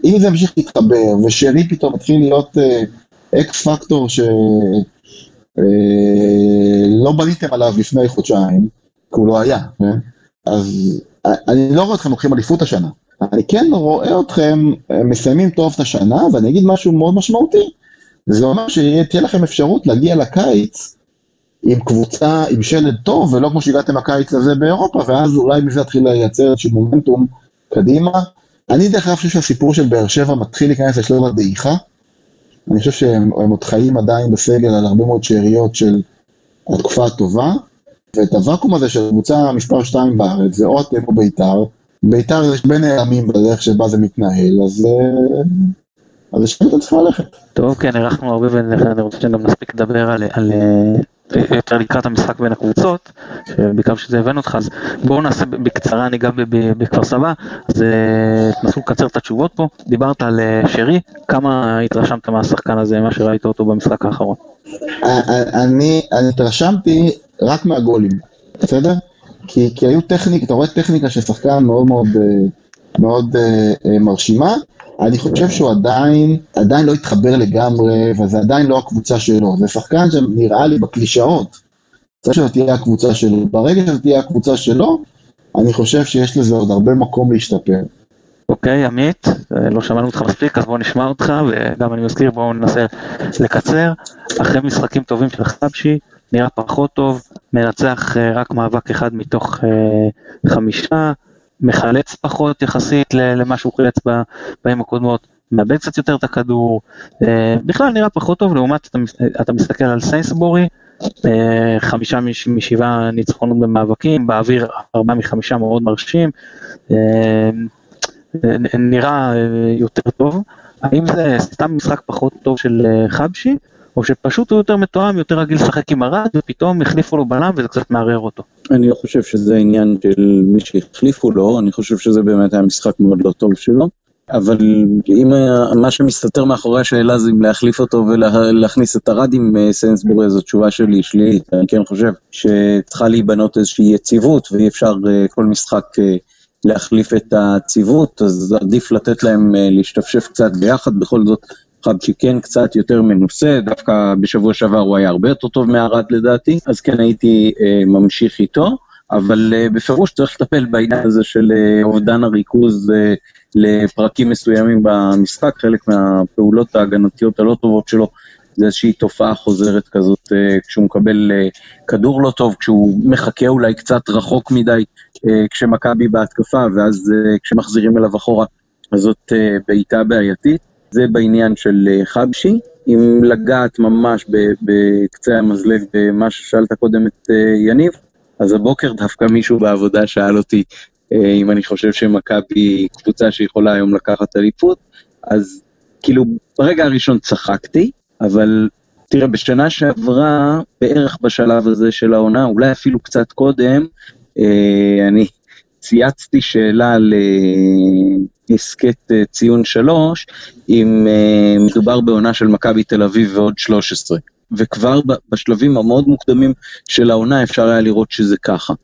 אם, זה ימשיך להתחבר, ושרי פתאום מתחיל להיות אה, אקס פקטור ש... אה, לא בניתם עליו לפני חודשיים, כי הוא לא היה, כן? אז אה, אני לא רואה אתכם לוקחים אליפות השנה. אני כן רואה אתכם אה, מסיימים טוב את השנה, ואני אגיד משהו מאוד משמעותי. זה אומר שתהיה לכם אפשרות להגיע לקיץ עם קבוצה, עם שלד טוב, ולא כמו שהגעתם הקיץ הזה באירופה, ואז אולי מזה יתחיל לייצר איזשהו מומנטום קדימה. אני דרך אגב חושב שהסיפור של באר שבע מתחיל להיכנס לשלב הדעיכה. אני חושב שהם הם עוד חיים עדיין בסגל על הרבה מאוד שאריות של התקופה הטובה, ואת הוואקום הזה של קבוצה מספר 2 בארץ, זה או אתם או בית"ר, בית"ר יש בין נעלמים בדרך שבה זה מתנהל, אז אה, אז לשם אתה צריך ללכת. טוב, כן, הארכנו הרבה ואני רוצה שגם נספיק לדבר על, על אה, יותר לקראת המשחק בין הקבוצות, שבעיקר שזה הבאנו אותך, אז בואו נעשה בקצרה, אני גם בכפר סבא, אז אה, תנסו לקצר את התשובות פה, דיברת על אה, שרי, כמה התרשמת מהשחקן הזה, מה שראית אותו במשחק האחרון? אה, אה, אני התרשמתי רק מהגולים, בסדר? כי כי היו טכניקה, אתה רואה טכניקה של שחקן מאוד מאוד אה, מאוד אה, אה, מרשימה. אני חושב שהוא עדיין, עדיין לא התחבר לגמרי, וזה עדיין לא הקבוצה שלו. זה שחקן שנראה לי בקלישאות, צריך שזו תהיה הקבוצה שלו. ברגע שזו תהיה הקבוצה שלו, אני חושב שיש לזה עוד הרבה מקום להשתפר. אוקיי, עמית, אה, לא שמענו אותך מספיק, אז בואו נשמע אותך, וגם אני מזכיר, בואו ננסה לקצר. אחרי משחקים טובים של חבשי, נראה פחות טוב, מנצח אה, רק מאבק אחד מתוך אה, חמישה, מחלץ פחות יחסית למה שהוא חילץ ב- בימים הקודמות, מאבד קצת יותר את הכדור, אה, בכלל נראה פחות טוב, לעומת אתה, אתה מסתכל על סיינסבורי, אה, חמישה מש- משבעה ניצחונות במאבקים, באוויר ארבעה מחמישה מאוד מרשים. אה, נראה אה, יותר טוב. האם זה סתם משחק פחות טוב של חבשי, או שפשוט הוא יותר מתואם, יותר רגיל לשחק עם ארד, ופתאום החליפו לו בלם וזה קצת מערער אותו. אני לא חושב שזה עניין של מי שהחליפו לו, אני חושב שזה באמת היה משחק מאוד לא טוב שלו. אבל אם אה, מה שמסתתר מאחורי השאלה זה אם להחליף אותו ולהכניס את ארד עם סיינסבורי, זו תשובה שלי שלילית. אני כן חושב שצריכה להיבנות איזושהי יציבות, ואי אפשר אה, כל משחק אה, להחליף את הציוות, אז עדיף לתת להם אה, להשתפשף קצת ביחד, בכל זאת חבשי כן קצת יותר מנוסה, דווקא בשבוע שעבר הוא היה הרבה יותר טוב מארד לדעתי, אז כן הייתי אה, ממשיך איתו, אבל אה, בפירוש צריך לטפל בעניין הזה של אה, אובדן הריכוז אה, לפרקים מסוימים במשחק, חלק מהפעולות ההגנתיות הלא טובות שלו זה איזושהי תופעה חוזרת כזאת, אה, כשהוא מקבל אה, כדור לא טוב, כשהוא מחכה אולי קצת רחוק מדי אה, כשמכבי בהתקפה, ואז אה, כשמחזירים אליו אחורה, אז זאת אה, בעיטה בעייתית. זה בעניין של אה, חבשי. אם לגעת ממש בקצה המזלג במה ששאלת קודם את אה, יניב, אז הבוקר דווקא מישהו בעבודה שאל אותי אה, אם אני חושב שמכבי קבוצה שיכולה היום לקחת אליפות, אז כאילו ברגע הראשון צחקתי, אבל תראה, בשנה שעברה, בערך בשלב הזה של העונה, אולי אפילו קצת קודם, אה, אני צייצתי שאלה להסכת אה, ציון שלוש, אם אה, מדובר בעונה של מכבי תל אביב ועוד 13. וכבר בשלבים המאוד מוקדמים של העונה אפשר היה לראות שזה ככה.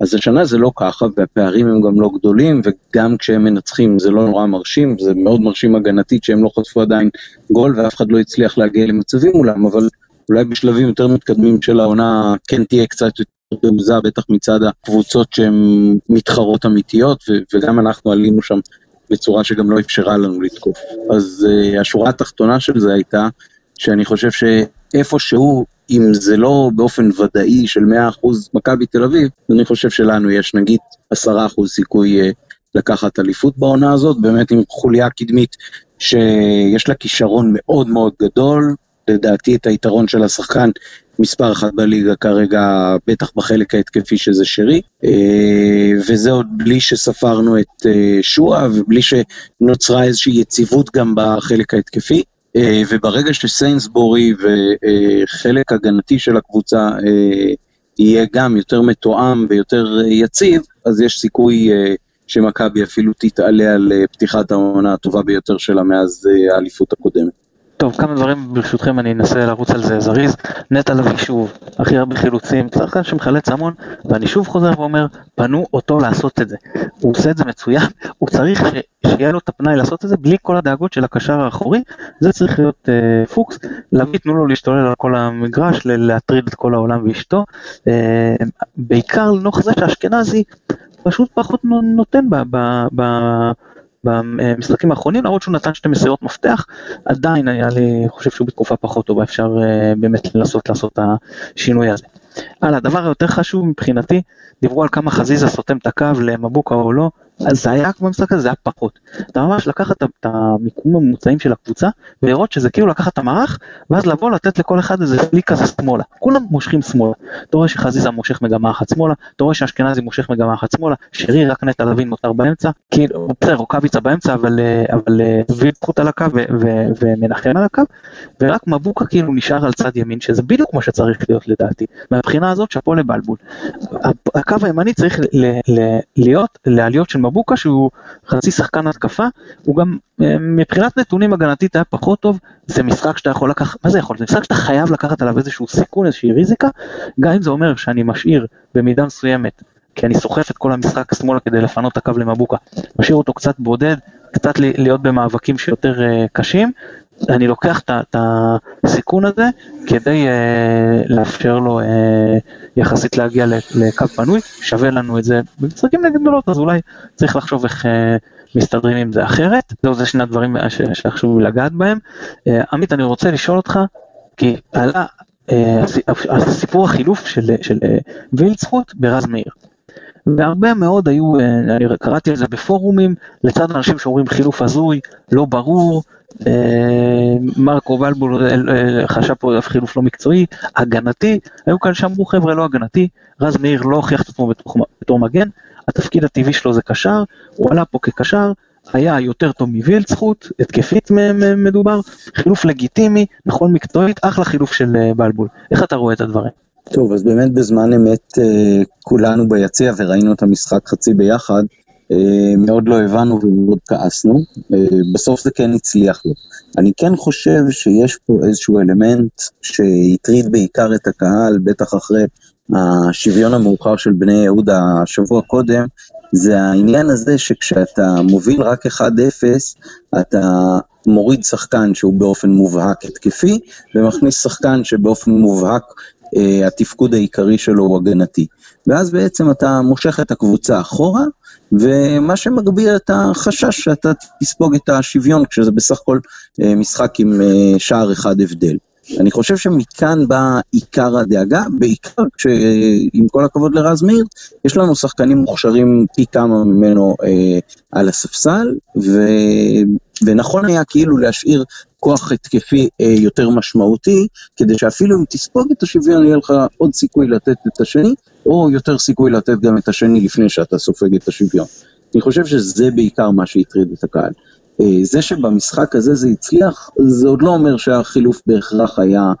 אז השנה זה לא ככה, והפערים הם גם לא גדולים, וגם כשהם מנצחים זה לא נורא מרשים, זה מאוד מרשים הגנתית שהם לא חטפו עדיין גול, ואף אחד לא הצליח להגיע למצבים מולם, אבל אולי בשלבים יותר מתקדמים של העונה כן תהיה קצת יותר תעוזה, בטח מצד הקבוצות שהן מתחרות אמיתיות, וגם אנחנו עלינו שם בצורה שגם לא אפשרה לנו לתקוף. אז uh, השורה התחתונה של זה הייתה, שאני חושב שאיפשהו, אם זה לא באופן ודאי של 100% מכבי תל אביב, אני חושב שלנו יש נגיד 10% סיכוי uh, לקחת אליפות בעונה הזאת, באמת עם חוליה קדמית שיש לה כישרון מאוד מאוד גדול, לדעתי את היתרון של השחקן מספר אחת בליגה כרגע, בטח בחלק ההתקפי שזה שרי, אה, וזה עוד בלי שספרנו את אה, שואה ובלי שנוצרה איזושהי יציבות גם בחלק ההתקפי. אה, וברגע שסיינסבורי וחלק הגנתי של הקבוצה יהיה גם יותר מתואם ויותר יציב, אז יש סיכוי שמכבי אפילו תתעלה על פתיחת העונה הטובה ביותר שלה מאז האליפות הקודמת. טוב, כמה דברים ברשותכם, אני אנסה לרוץ על זה זריז. נטע לביא שוב, הכי הרבה חילוצים, שחקן שמחלץ המון, ואני שוב חוזר ואומר, פנו אותו לעשות את זה. הוא עושה את זה מצוין, הוא צריך ש... שיהיה לו את הפנאי לעשות את זה בלי כל הדאגות של הקשר האחורי, זה צריך להיות אה, פוקס. לביא תנו לו להשתולל על כל המגרש, להטריד את כל העולם ואשתו. אה, בעיקר לנוכח זה שאשכנזי פשוט פחות נותן ב... ב, ב במשחקים האחרונים, למרות שהוא נתן שתי מסירות מפתח, עדיין היה לי חושב שהוא בתקופה פחות טובה, אפשר אה, באמת לנסות לעשות את השינוי הזה. הלאה, הדבר היותר חשוב מבחינתי, דיברו על כמה חזיזה סותם את הקו למבוקה או לא, אז זה היה במשחק הזה, זה היה פחות. אתה ממש לקחת את המיקום הממוצעים של הקבוצה, ולראות שזה כאילו לקחת את המערך, ואז לבוא לתת לכל אחד איזה פליק כזה שמאלה. כולם מושכים שמאלה. אתה רואה שחזיזה מושך מגמה אחת שמאלה, אתה רואה שאשכנזי מושך מגמה אחת שמאלה, שרי רק נטע לוין נותר באמצע, כאילו, בסדר, רוקאביצה באמצע, אבל, אבל וידחוט על הקו ומנחם על הקו, ורק מבוקה כאילו נשאר על צד ימין, שזה בדיוק כמו שצריך להיות לדעתי. מהבחינה הזאת שאפו לבלבול. הקו הימני צריך להיות לעליות של מבוקה שהוא חצי שחקן התקפה, הוא גם אה, מבחינת נתונים הגנתית היה פחות טוב, זה משחק שאתה יכול לקחת, מה זה יכול? זה משחק שאתה חייב לקחת עליו איזשהו סיכון, איזושהי ריזיקה, גם אם זה אומר שאני משאיר במידה מסוימת, כי אני סוחף את כל המשחק שמאלה כדי לפנות את הקו למבוקה, משאיר אותו קצת בודד, קצת להיות במאבקים שיותר uh, קשים, אני לוקח את הסיכון הזה כדי uh, לאפשר לו uh, יחסית להגיע לקו פנוי, שווה לנו את זה במשחקים נגד גדולות, אז אולי צריך לחשוב איך uh, מסתדרים עם זה אחרת. זהו, זה שני הדברים שחשוב לגעת בהם. Uh, עמית, אני רוצה לשאול אותך, כי עלה uh, הסיפור החילוף של, של uh, וילצחוט ברז מאיר. והרבה מאוד היו, אני קראתי על זה בפורומים, לצד אנשים שאומרים חילוף הזוי, לא ברור, מרקו ולבול אה, אה, חשב פה אף חילוף לא מקצועי, הגנתי, היו כאלה שאמרו חבר'ה לא הגנתי, רז מאיר לא הוכיח את עצמו בתור מגן, התפקיד הטבעי שלו זה קשר, הוא עלה פה כקשר, היה יותר טוב מווילצחוט, התקפית מדובר, חילוף לגיטימי, נכון מקצועית, אחלה חילוף של בלבול. איך אתה רואה את הדברים? טוב, אז באמת בזמן אמת כולנו ביציע וראינו את המשחק חצי ביחד, אה, מאוד לא הבנו ומאוד כעסנו, אה, בסוף זה כן הצליח לו. אני כן חושב שיש פה איזשהו אלמנט שהטריד בעיקר את הקהל, בטח אחרי השוויון המאוחר של בני יהודה השבוע קודם, זה העניין הזה שכשאתה מוביל רק 1-0, אתה מוריד שחקן שהוא באופן מובהק התקפי, ומכניס שחקן שבאופן מובהק uh, התפקוד העיקרי שלו הוא הגנתי. ואז בעצם אתה מושך את הקבוצה אחורה, ומה שמגביר את החשש שאתה תספוג את השוויון, כשזה בסך הכל אה, משחק עם אה, שער אחד הבדל. אני חושב שמכאן בא עיקר הדאגה, בעיקר שעם כל הכבוד לרז מאיר, יש לנו שחקנים מוכשרים פי כמה ממנו אה, על הספסל, ו... ונכון היה כאילו להשאיר כוח התקפי אה, יותר משמעותי, כדי שאפילו אם תספוג את השוויון יהיה לך עוד סיכוי לתת את השני, או יותר סיכוי לתת גם את השני לפני שאתה סופג את השוויון. אני חושב שזה בעיקר מה שהטריד את הקהל. אה, זה שבמשחק הזה זה הצליח, זה עוד לא אומר שהחילוף בהכרח היה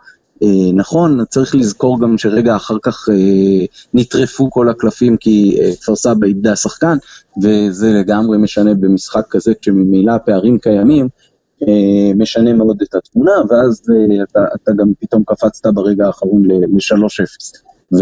נכון, צריך לזכור גם שרגע אחר כך אה, נטרפו כל הקלפים כי כפר סבא איבדה שחקן, וזה לגמרי משנה במשחק כזה, כשממילא הפערים קיימים, משנה מאוד את התמונה, ואז אתה, אתה גם פתאום קפצת ברגע האחרון ל-3-0.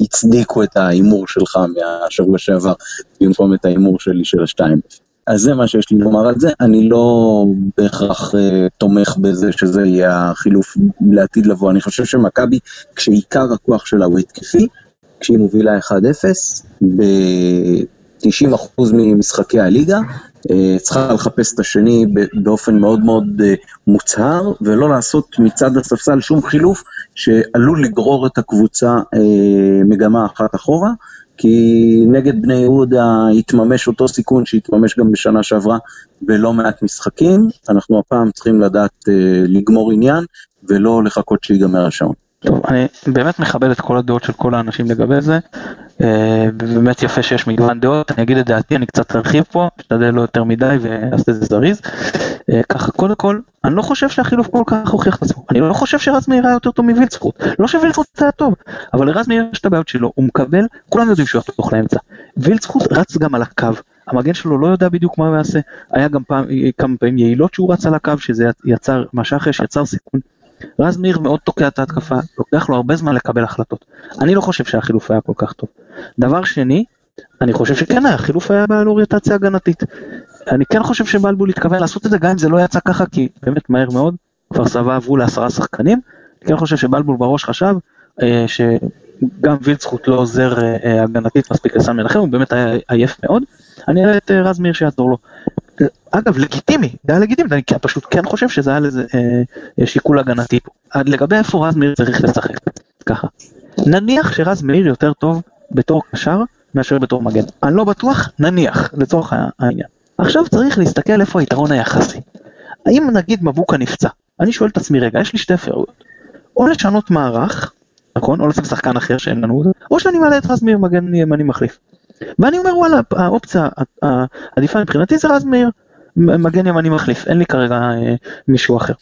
והצדיקו את ההימור שלך מהשבוע שעבר, במקום את ההימור שלי של ה-2-0. אז זה מה שיש לי לומר על זה, אני לא בהכרח uh, תומך בזה שזה יהיה החילוף לעתיד לבוא, אני חושב שמכבי, כשעיקר הכוח שלה הוא התקפי, כשהיא מובילה 1-0, ב-90% ממשחקי הליגה, uh, צריכה לחפש את השני באופן מאוד מאוד uh, מוצהר, ולא לעשות מצד הספסל שום חילוף שעלול לגרור את הקבוצה מגמה אחת אחורה. כי נגד בני יהודה התממש אותו סיכון שהתממש גם בשנה שעברה בלא מעט משחקים. אנחנו הפעם צריכים לדעת אה, לגמור עניין ולא לחכות שיגמר השעון. טוב, אני באמת מכבד את כל הדעות של כל האנשים לגבי זה, אה, באמת יפה שיש מגוון דעות, אני אגיד את דעתי, אני קצת ארחיב פה, אשתדל לא יותר מדי ואעשה את זה זריז. אה, ככה, קודם כל, אני לא חושב שהחילוף כל כך הוכיח את עצמו, אני לא חושב שרז מאיר היה יותר טוב מווילצחוט, לא שווילצחוט היה טוב, אבל לרז מאיר יש את הבעיות שלו, הוא מקבל, כולם יודעים שהוא יחתוך לאמצע. וילצחוט רץ גם על הקו, המגן שלו לא יודע בדיוק מה הוא יעשה, היה גם פעם, כמה פעמים יעילות שהוא רץ על הקו, שזה יצר, משחש יצר סיכון. רז מאיר מאוד תוקע את ההתקפה, לוקח לו הרבה זמן לקבל החלטות. אני לא חושב שהחילוף היה כל כך טוב. דבר שני, אני חושב שכן היה, חילוף היה בעל אוריינטציה הגנתית. אני כן חושב שבלבול התכוון לעשות את זה, גם אם זה לא יצא ככה, כי באמת מהר מאוד, כפר סבא עברו לעשרה שחקנים. אני כן חושב שבלבול בראש חשב אה, שגם וילצחוט לא עוזר אה, אה, הגנתית מספיק לסן מנחם, הוא באמת היה עייף מאוד. אני אראה את אה, רז מאיר שיעזור לו. אגב, לגיטימי, זה היה לגיטימי, אני פשוט כן חושב שזה היה לזה אה, שיקול הגנתי פה. לגבי איפה רז מאיר צריך לשחק, ככה. נניח שרז מאיר יותר טוב בתור קשר מאשר בתור מגן. אני לא בטוח, נניח, לצורך העניין. עכשיו צריך להסתכל איפה היתרון היחסי. האם נגיד מבוקה נפצע, אני שואל את עצמי רגע, יש לי שתי אפשרויות. או לשנות מערך, נכון? או לשים שחקן אחר שאין לנו, או שאני מעלה את רז מאיר מגן ימני מחליף. ואני אומר וואלה, האופציה העדיפה מבחינתי זה רז מאיר, מגן ימני מחליף, אין לי כרגע אה, מישהו אחר.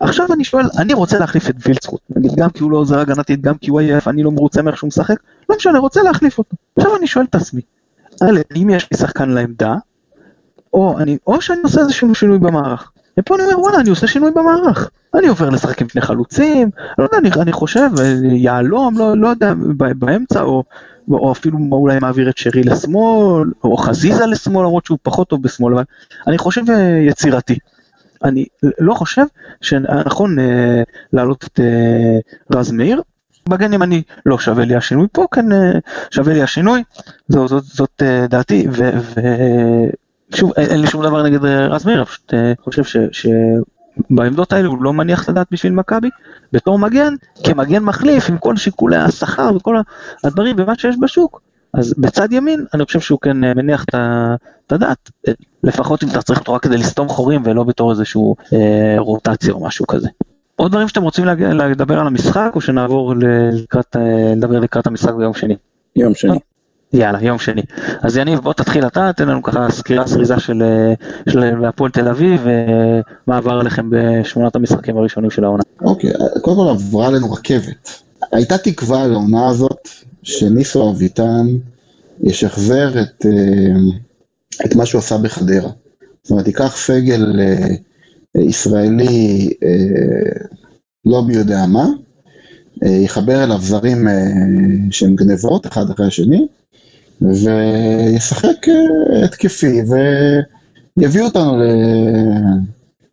עכשיו אני שואל, אני רוצה להחליף את וילצחוט, נגיד גם כי הוא לא עוזר הגנתית, גם כי הוא עייף, אני לא מרוצה מאיך שהוא משחק, לא משנה, רוצה להחליף אותו. עכשיו אני שואל את עצמי, אם יש לי שחקן לעמדה, או, אני, או שאני עושה איזשהו שינוי במערך. ופה אני אומר וואלה אני עושה שינוי במערך, אני עובר לשחק עם שני חלוצים, לא יודע, אני, אני חושב, אה, יהלום, לא, לא יודע, באמצע, או או אפילו אולי מעביר את שרי לשמאל, או חזיזה לשמאל, למרות שהוא פחות טוב בשמאל, אבל אני חושב אה, יצירתי. אני לא חושב שנכון אה, להעלות את אה, רז מאיר. בגן ימני לא שווה לי השינוי פה, כן אה, שווה לי השינוי, זו, זאת, זאת אה, דעתי, ושוב, אין לי שום דבר נגד אה, רז מאיר, פשוט אה, חושב ש, ש, בעמדות האלה הוא לא מניח את הדעת בשביל מכבי, בתור מגן, כמגן מחליף עם כל שיקולי השכר וכל הדברים ומה שיש בשוק. אז בצד ימין אני חושב שהוא כן אה, מניח את הדעת, אה, לפחות אם אתה צריך אותו רק כדי לסתום חורים ולא בתור איזשהו אה, רוטציה או משהו כזה. עוד דברים שאתם רוצים להגיע, לדבר על המשחק או שנעבור לקראת, אה, לדבר לקראת המשחק ביום שני? יום שני. יאללה, יום שני. אז יניב, בוא תתחיל אתה, תן לנו ככה סקירה זריזה של, של הפועל תל אביב, ומה עבר עליכם בשמונת המשחקים הראשונים של העונה. אוקיי, okay, קודם כל עברה עלינו רכבת. הייתה תקווה לעונה הזאת, שניסו אביטן ישחזר את, אה, את מה שהוא עשה בחדרה. זאת אומרת, ייקח סגל אה, ישראלי אה, לא מי יודע מה, יחבר אליו זרים שהם גנבות, אחד אחרי השני, וישחק התקפי, ויביא אותנו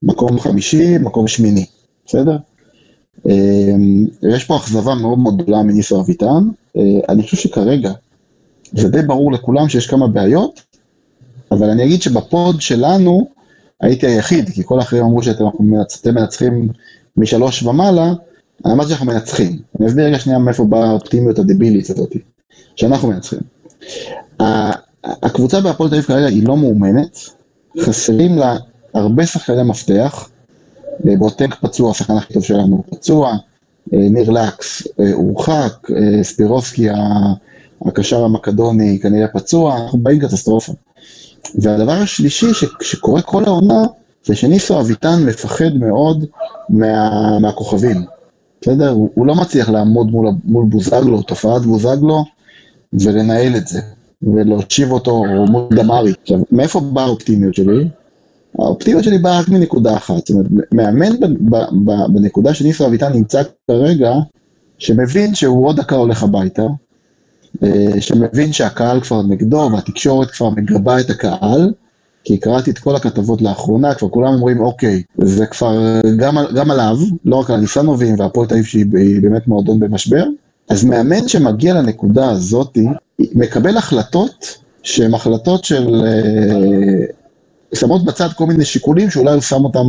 למקום חמישי, מקום שמיני, בסדר? יש פה אכזבה מאוד מאוד גדולה מניסו אביטן, אני חושב שכרגע זה די ברור לכולם שיש כמה בעיות, אבל אני אגיד שבפוד שלנו הייתי היחיד, כי כל האחרים אמרו שאתם מנצחים משלוש ומעלה, אני אמרתי שאנחנו מנצחים. אני אסביר רגע שנייה מאיפה באה האופטימיות הדבילית הזאת, שאנחנו מנצחים. הקבוצה בהפועל תל אביב כרגע היא לא מאומנת, חסרים לה הרבה שחקני מפתח, בוטנק פצוע, השחקן הכי טוב שלנו פצוע, אה, ניר לקס אה, הורחק, אה, ספירובסקי הקשר המקדוני כנראה פצוע, אנחנו באים קטסטרופה. והדבר השלישי שקורה כל העונה, זה שניסו אביטן מפחד מאוד מה, מהכוכבים. בסדר? הוא, הוא לא מצליח לעמוד מול, מול בוזגלו, תופעת בוזגלו, ולנהל את זה, ולהושיב אותו מול דמארי. עכשיו, מאיפה באה האופטימיות שלי? האופטימיות שלי באה רק מנקודה אחת, זאת אומרת, מאמן בנקודה שניסו אביטן נמצא כרגע, שמבין שהוא עוד דקה הולך הביתה, אה, שמבין שהקהל כבר נגדו והתקשורת כבר מגבה את הקהל, כי קראתי את כל הכתבות לאחרונה, כבר כולם אומרים, אוקיי, זה כבר גם, גם עליו, לא רק על הניסנובים והפועל תל שהיא באמת מועדון במשבר, אז מאמן שמגיע לנקודה הזאתי, מקבל החלטות שהן החלטות של... שמות בצד כל מיני שיקולים שאולי הוא שם אותם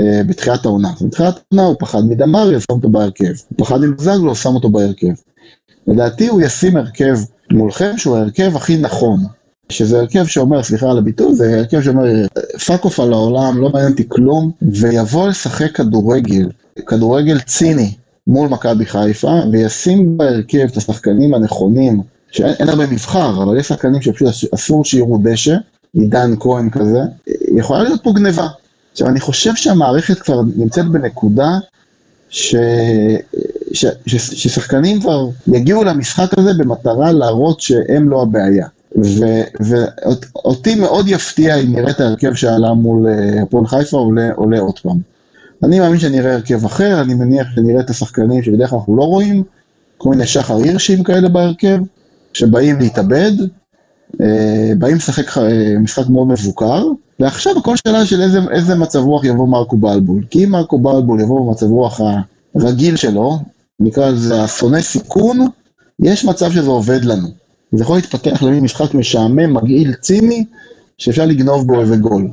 אה, בתחילת העונה. בתחילת העונה הוא פחד מדמרי, שם אותו בהרכב. הוא פחד עם זגלו, שם אותו בהרכב. לדעתי הוא ישים הרכב מולכם שהוא ההרכב הכי נכון. שזה הרכב שאומר, סליחה על הביטוי, זה הרכב שאומר, fuck off על העולם, לא מעניין אותי כלום, ויבוא לשחק כדורגל, כדורגל ציני, מול מכבי חיפה, וישים בהרכב את השחקנים הנכונים, שאין הרבה מבחר, אבל יש שחקנים שפשוט אסור שיראו דשא, עידן כהן כזה, יכולה להיות פה גניבה. עכשיו, אני חושב שהמערכת כבר נמצאת בנקודה ש... ש... ש... ששחקנים כבר יגיעו למשחק הזה במטרה להראות שהם לא הבעיה. ואותי ו... מאוד יפתיע אם נראה את ההרכב שעלה מול אה, הפועל חיפה עולה, עולה עוד פעם. אני מאמין שאני אראה הרכב אחר, אני מניח שנראה את השחקנים שבדרך כלל אנחנו לא רואים, כל מיני שחר הירשים כאלה בהרכב, שבאים להתאבד, באים לשחק אה, משחק מאוד מבוקר, ועכשיו הכל שאלה של איזה, איזה מצב רוח יבוא מרקו בלבול. כי אם מרקו בלבול יבוא במצב רוח הרגיל שלו, נקרא לזה השונא סיכון, יש מצב שזה עובד לנו. זה יכול להתפתח למין משחק משעמם, מגעיל, ציני, שאפשר לגנוב בו איזה גול.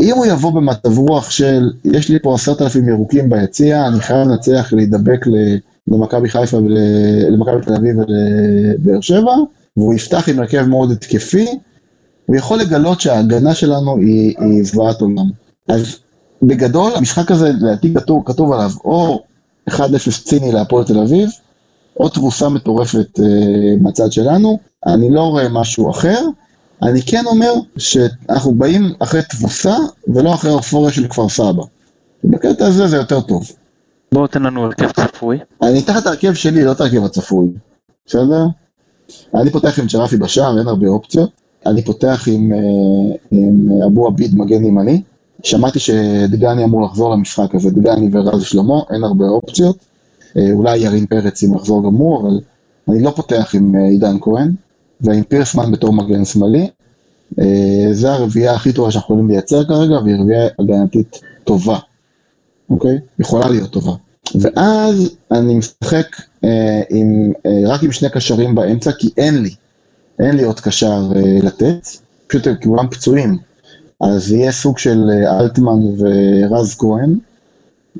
אם הוא יבוא במצב רוח של, יש לי פה עשרת אלפים ירוקים ביציע, אני חייב לנצח, להידבק למכבי חיפה, למכבי תל אביב ולבאר שבע, והוא יפתח עם הרכב מאוד התקפי, הוא יכול לגלות שההגנה שלנו היא, היא זוועת עולם. אז בגדול, המשחק הזה, לדעתי כתוב, כתוב עליו או 1-0 ציני להפועל תל אביב, או תבוסה מטורפת אה, מהצד שלנו, אני לא רואה משהו אחר. אני כן אומר שאנחנו באים אחרי תבוסה ולא אחרי אופוריה של כפר סבא. בקטע הזה זה יותר טוב. בואו תן לנו הרכב צפוי. אני אתן את ההרכב שלי, לא את ההרכב הצפוי, בסדר? אני פותח עם צ'רפי בשער, אין הרבה אופציות. אני פותח עם, אה, עם אבו עביד מגן ימני. שמעתי שדגני אמור לחזור למשחק הזה, דגני ורז שלמה, אין הרבה אופציות. אה, אולי ירין פרץ אם יחזור גם הוא, אבל אני לא פותח עם אה, עידן כהן, ועם פירסמן בתור מגן שמאלי. זה הרביעייה הכי טובה שאנחנו יכולים לייצר כרגע, והיא רביעייה הגנתית טובה, אוקיי? יכולה להיות טובה. ואז אני משחק אה, עם, אה, רק עם שני קשרים באמצע, כי אין לי, אין לי עוד קשר אה, לתת, פשוט כולם פצועים. אז יהיה סוג של אה, אלטמן ורז כהן,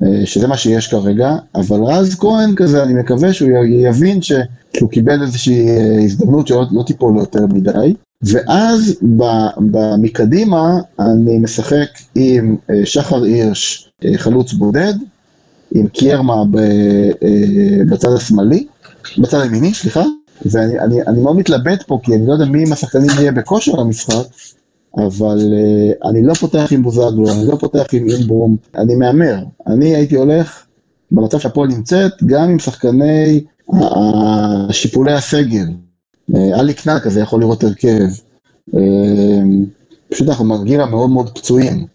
אה, שזה מה שיש כרגע, אבל רז כהן כזה, אני מקווה שהוא יבין ש, שהוא קיבל איזושהי אה, הזדמנות שלא לא תיפול לו יותר מדי. ואז ב, מקדימה אני משחק עם אה, שחר הירש, אה, חלוץ בודד, עם קיירמה אה, בצד השמאלי, בצד הימיני, סליחה, ואני אני, אני מאוד מתלבט פה, כי אני לא יודע מי עם השחקנים יהיה בכושר למשחק, אבל uh, אני לא פותח עם בוזגלו, אני לא פותח עם אינברום, אני מהמר. אני הייתי הולך במצב שהפועל נמצאת, גם עם שחקני שיפולי הסגל. אה, אלי קנק כזה יכול לראות הרכב. פשוט אנחנו מרגיעים מאוד מאוד פצועים,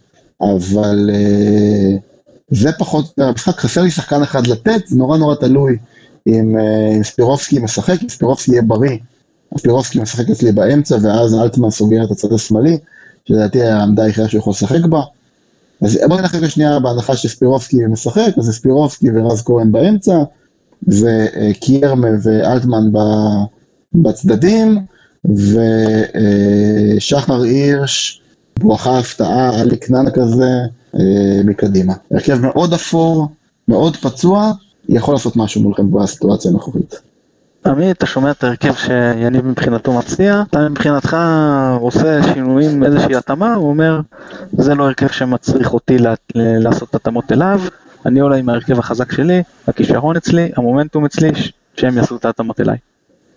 אבל... Uh, זה פחות, המשחק חסר לי שחקן אחד לתת, זה נורא נורא תלוי אה, אם ספירובסקי משחק, אם ספירובסקי יהיה בריא, ספירובסקי משחק אצלי באמצע, ואז אלטמן סוגר את הצד השמאלי, שלדעתי העמדה היחידה שהוא יכול לשחק בה. אז בואי נחכה שנייה בהנחה שספירובסקי משחק, אז ספירובסקי ורז כהן באמצע, וקיירמה ואלטמן בצדדים, ושחר הירש, בואכה הפתעה, אלי קנן כזה, אה, מקדימה. הרכב מאוד אפור, מאוד פצוע, יכול לעשות משהו מולכם בסיטואציה הנוכחית. עמי, אתה שומע את ההרכב שיניב מבחינתו מציע, אתה מבחינתך עושה שינויים, איזושהי התאמה, הוא אומר, זה לא הרכב שמצריך אותי לעשות התאמות אליו, אני עולה עם ההרכב החזק שלי, הכישרון אצלי, המומנטום אצלי, שהם יעשו את ההתאמות אליי.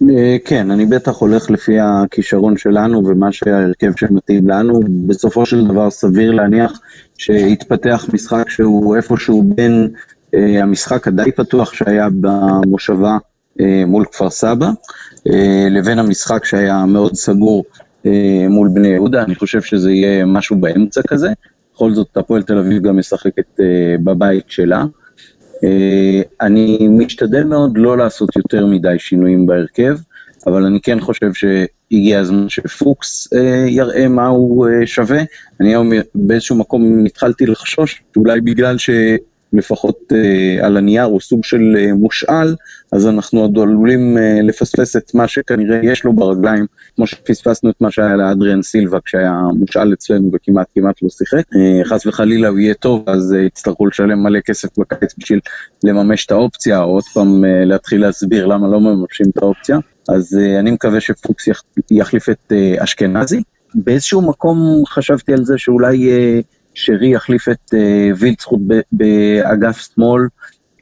אה, כן, אני בטח הולך לפי הכישרון שלנו ומה שההרכב שמתאים לנו. בסופו של דבר סביר להניח שיתפתח משחק שהוא איפשהו בין אה, המשחק הדי פתוח שהיה במושבה אה, מול כפר סבא, אה, לבין המשחק שהיה מאוד סגור אה, מול בני יהודה. אני חושב שזה יהיה משהו באמצע כזה. בכל זאת, הפועל תל אביב גם משחקת אה, בבית שלה. אני משתדל מאוד לא לעשות יותר מדי שינויים בהרכב, אבל אני כן חושב שהגיע הזמן שפוקס אה, יראה מה הוא אה, שווה. אני היום באיזשהו מקום התחלתי לחשוש, אולי בגלל ש... לפחות אה, על הנייר הוא סוג של אה, מושאל, אז אנחנו עוד עלולים אה, לפספס את מה שכנראה יש לו ברגליים, כמו שפספסנו את מה שהיה לאדריאן סילבה כשהיה מושאל אצלנו וכמעט כמעט לא שיחק. אה, חס וחלילה הוא יהיה טוב, אז אה, יצטרכו לשלם מלא כסף בקיץ בשביל לממש את האופציה, או עוד פעם אה, להתחיל להסביר למה לא מממשים את האופציה. אז אה, אני מקווה שפוקס יח- יחליף את אה, אשכנזי. באיזשהו מקום חשבתי על זה שאולי אה, שרי יחליף את אה, וילצחוט באגף שמאל,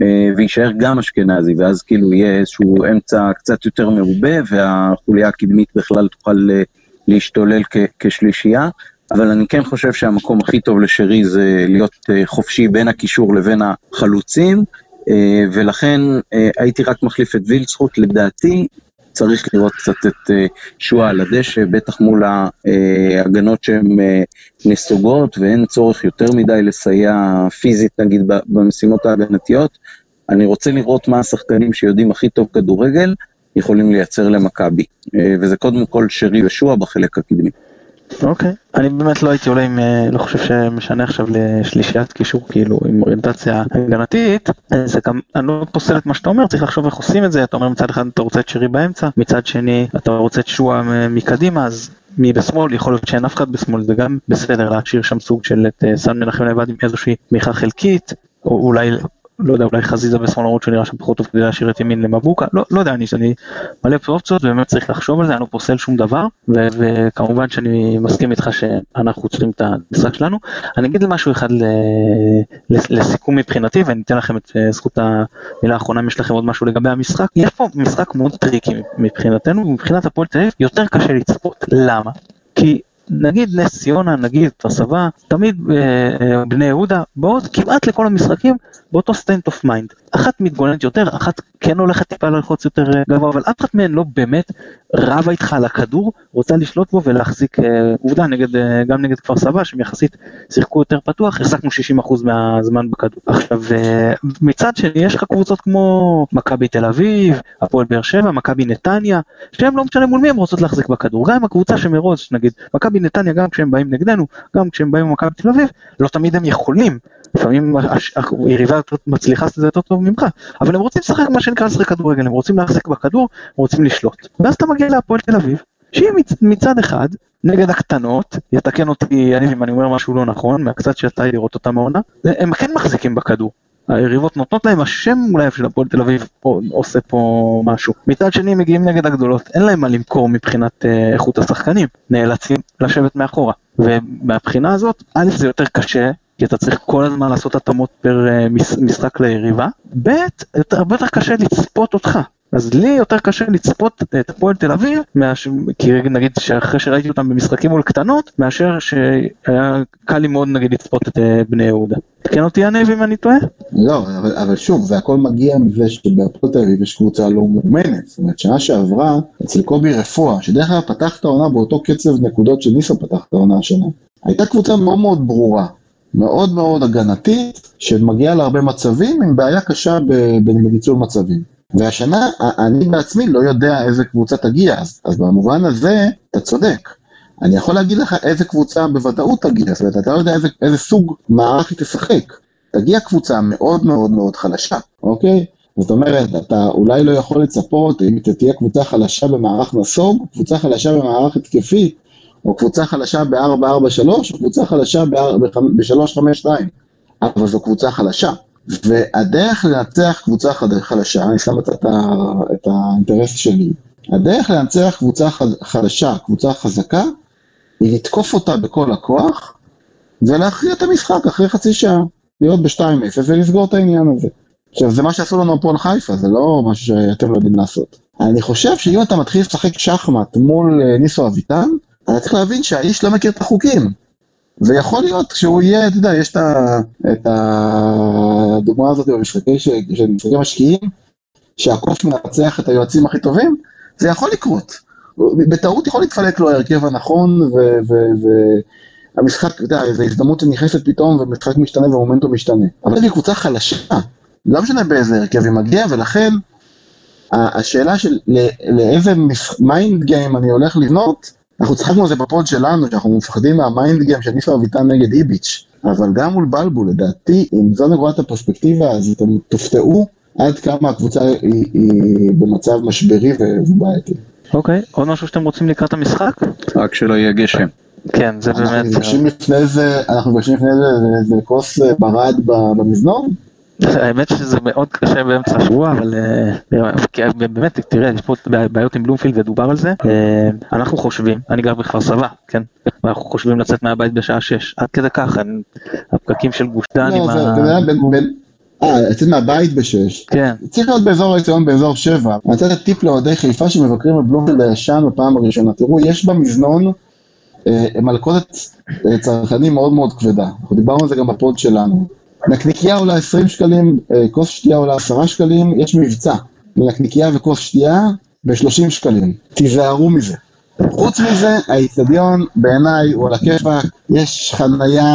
אה, ויישאר גם אשכנזי, ואז כאילו יהיה איזשהו אמצע קצת יותר מרובה, והחוליה הקדמית בכלל תוכל אה, להשתולל כ- כשלישייה. אבל אני כן חושב שהמקום הכי טוב לשרי זה להיות אה, חופשי בין הקישור לבין החלוצים, אה, ולכן אה, הייתי רק מחליף את וילצחוט, לדעתי צריך לראות קצת את אה, שועה על הדשא, בטח מול ההגנות שהן אה, נסוגות ואין צורך יותר מדי לסייע פיזית נגיד במשימות ההגנתיות. אני רוצה לראות מה השחקנים שיודעים הכי טוב כדורגל יכולים לייצר למכבי, אה, וזה קודם כל שרי ושועה בחלק הקדמי. אוקיי. אני באמת לא הייתי עולה עם, אה, לא חושב שמשנה עכשיו לשלישיית קישור כאילו עם אוריינטציה הגנתית, זה גם, אני לא פוסל את מה שאתה אומר, צריך לחשוב איך עושים את זה, אתה אומר מצד אחד אתה רוצה את שרי באמצע, מצד שני אתה רוצה את שועה מ- מקדימה, אז מי בשמאל, יכול להיות שאין אף אחד בשמאל, זה גם בסדר להשאיר שם סוג של את אה, סן מנחם לבד עם איזושהי תמיכה חלקית, או אולי, לא יודע, אולי חזיזה בשמאל למרות שהוא נראה שם פחות טוב כדי להשאיר את ימין למבוקה, לא, לא יודע, אני, אני מלא אופציות ובאמת צריך לחשוב על זה, אני לא פוסל שום דבר, ו- וכמובן שאני מסכים איתך שאנחנו צריכים את המשחק שלנו. אני אגיד משהו אחד ל- לסיכום מבחינתי ואני אתן לכם את אה, זכות המילה האחרונה אם יש לכם עוד משהו לגבי המשחק. יש פה משחק מאוד טריקי מבחינתנו, ומבחינת הפועל תל אביב יותר קשה לצפות. למה? כי נגיד נס ציונה, נגיד סבא, תמיד אה, אה, בני יהודה, באות כמעט לכל המשחקים באותו state of mind. אחת מתגוננת יותר, אחת כן הולכת טיפה ללחוץ יותר אה, גבוה, אבל אף אחת מהן לא באמת רבה איתך על הכדור, רוצה לשלוט בו ולהחזיק, עובדה, נגד, גם נגד כפר סבא, שהם יחסית שיחקו יותר פתוח, החזקנו 60% מהזמן בכדור. עכשיו, מצד שני, יש לך קבוצות כמו מכבי תל אביב, הפועל באר שבע, מכבי נתניה, שהם לא משנה מול מי הם רוצות להחזיק בכדור. גם הקבוצה שמראש, נגיד, מכבי נתניה, גם כשהם באים נגדנו, גם כשהם באים ממכבי תל אביב, לא תמיד הם יכולים. לפעמים היריבה מצליחה לעשות את זה יותר טוב ממך, אבל הם רוצים לשחק מה שנקרא לשחק כדורגל, הם רוצים להחזיק בכדור, הם רוצים לשלוט. ואז אתה מגיע להפועל תל אביב, שהיא מצ- מצד אחד נגד הקטנות, יתקן אותי יניב אם אני אומר משהו לא נכון, מהקצת שיצא לי לראות אותם העונה, הם כן מחזיקים בכדור. היריבות נותנות להם, השם אולי של הפועל תל אביב עושה פה משהו. מצד שני מגיעים נגד הגדולות, אין להם מה למכור מבחינת אה, איכות השחקנים, נאלצים לשבת מאחורה. ומהבחינה הזאת, א' זה יותר קשה, כי אתה צריך כל הזמן לעשות התאמות פר אה, מש- משחק ליריבה, ב' הרבה יותר קשה לצפות אותך. אז לי יותר קשה לצפות את הפועל תל אביב, מאש... כי נגיד שאחרי שראיתי אותם במשחקים מול קטנות, מאשר שהיה קל לי מאוד נגיד לצפות את אה, בני יהודה. תקן אותי יניב אם אני טועה? לא, אבל, אבל שוב, זה הכל מגיע מזה שבהפועל תל אביב יש קבוצה לא מאומנת. זאת אומרת, שנה שעברה, אצל קובי רפואה, שדרך אגב פתח את העונה באותו קצב נקודות שניסו פתח את העונה השנה, הייתה קבוצה מאוד מאוד ברורה, מאוד מאוד הגנתית, שמגיעה להרבה מצבים עם בעיה קשה בניצול מצבים. והשנה, אני בעצמי לא יודע איזה קבוצה תגיע, אז, אז במובן הזה, אתה צודק. אני יכול להגיד לך איזה קבוצה בוודאות תגיע, זאת אומרת, אתה לא יודע איזה, איזה סוג מערך היא תשחק. תגיע קבוצה מאוד מאוד מאוד חלשה, אוקיי? זאת אומרת, אתה אולי לא יכול לצפות אם אתה תהיה קבוצה חלשה במערך נסוג, קבוצה חלשה במערך התקפי, או קבוצה חלשה ב-4-4-3, או קבוצה חלשה ב-3-5-2, אבל זו קבוצה חלשה. והדרך לנצח קבוצה חלשה, אני שם את את האינטרס שלי, הדרך לנצח קבוצה חלשה, קבוצה חזקה, היא לתקוף אותה בכל הכוח, ולהכריע את המשחק אחרי חצי שעה, להיות ב-2-0 ולסגור את העניין הזה. עכשיו, זה מה שעשו לנו הפועל חיפה, זה לא משהו שאתם לא יודעים לעשות. אני חושב שאם אתה מתחיל לשחק שחמט מול אה, ניסו אביטן, אתה צריך להבין שהאיש לא מכיר את החוקים. ויכול להיות שהוא יהיה, אתה יודע, יש את, ה, את הדוגמה הזאת במשחקי של משחקי משקיעים, שהקוף מנצח את היועצים הכי טובים, זה יכול לקרות. בטעות יכול להתחלק לו ההרכב הנכון, והמשחק, אתה יודע, זו הזדמנות שנכנסת פתאום, ומשחק משתנה ומומנטום משתנה. אבל היא קבוצה חלשה, לא משנה באיזה הרכב היא מגיעה, ולכן השאלה של לאיזה mind game אני הולך לבנות, אנחנו צחקנו על זה ב pod שלנו, שאנחנו מפחדים מה mind game של ניסו אביטן נגד איביץ', אבל גם מול בלבול, לדעתי, אם זו נקודת הפרספקטיבה, אז אתם תופתעו עד כמה הקבוצה היא, היא במצב משברי ובעייתי. אוקיי, עוד משהו שאתם רוצים לקראת המשחק? רק שלא יהיה גשם. כן, זה אנחנו באמת... מבקשים לפני זה, אנחנו מבקשים לפני זה איזה כוס אה, ברד במזנון? האמת שזה מאוד קשה באמצע השבוע, אבל אה, כי באמת, תראה, יש פה בעיות עם בלומפילד ודובר על זה. אה, אנחנו חושבים, אני גר בכפר סבא, כן? ואנחנו חושבים לצאת מהבית בשעה 6, עד כדי כך, הפקקים של גוש דן עם לא, זה, ה... אה, יצאת מהבית בשש. כן, צריך להיות באזור האצטדיון באזור שבע. אני רוצה לתת טיפ לאוהדי חיפה שמבקרים בבלומפילד הישן בפעם הראשונה. תראו, יש במזנון אה, מלכודת אה, צרכנים מאוד מאוד כבדה. אנחנו דיברנו על זה גם בפוד שלנו. נקניקייה עולה 20 שקלים, אה, כוס שתייה עולה 10 שקלים, יש מבצע. לנקניקייה וכוס שתייה ב-30 שקלים. תיזהרו מזה. חוץ מזה, האיצטדיון בעיניי הוא על הכיפאק, יש חנייה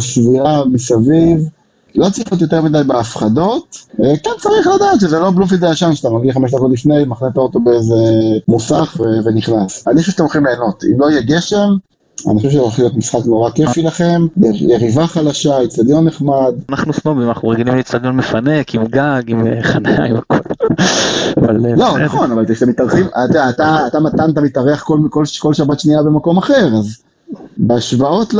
סבירה מסביב, לא צריך להיות יותר מדי בהפחדות, אה, כן צריך לדעת שזה לא בלומפילד הישן שאתה מגיע חמש דקות לפני, מחנה את האוטו באיזה מוסך ו- ונכנס. אני חושב שאתם הולכים ליהנות, אם לא יהיה גשם, אני חושב שזה הולך להיות משחק נורא כיפי לכם, יריבה חלשה, איצטדיון נחמד, אנחנו סנובים, אנחנו רגילים לאצטדיון מפנק, עם גג, עם אה, חניה, עם הכל. אה, לא. נכון, אבל כשאתם מתארחים, אתה, מתן, אתה מתארח כל, שבת שנייה במקום אחר, אז בהשוואות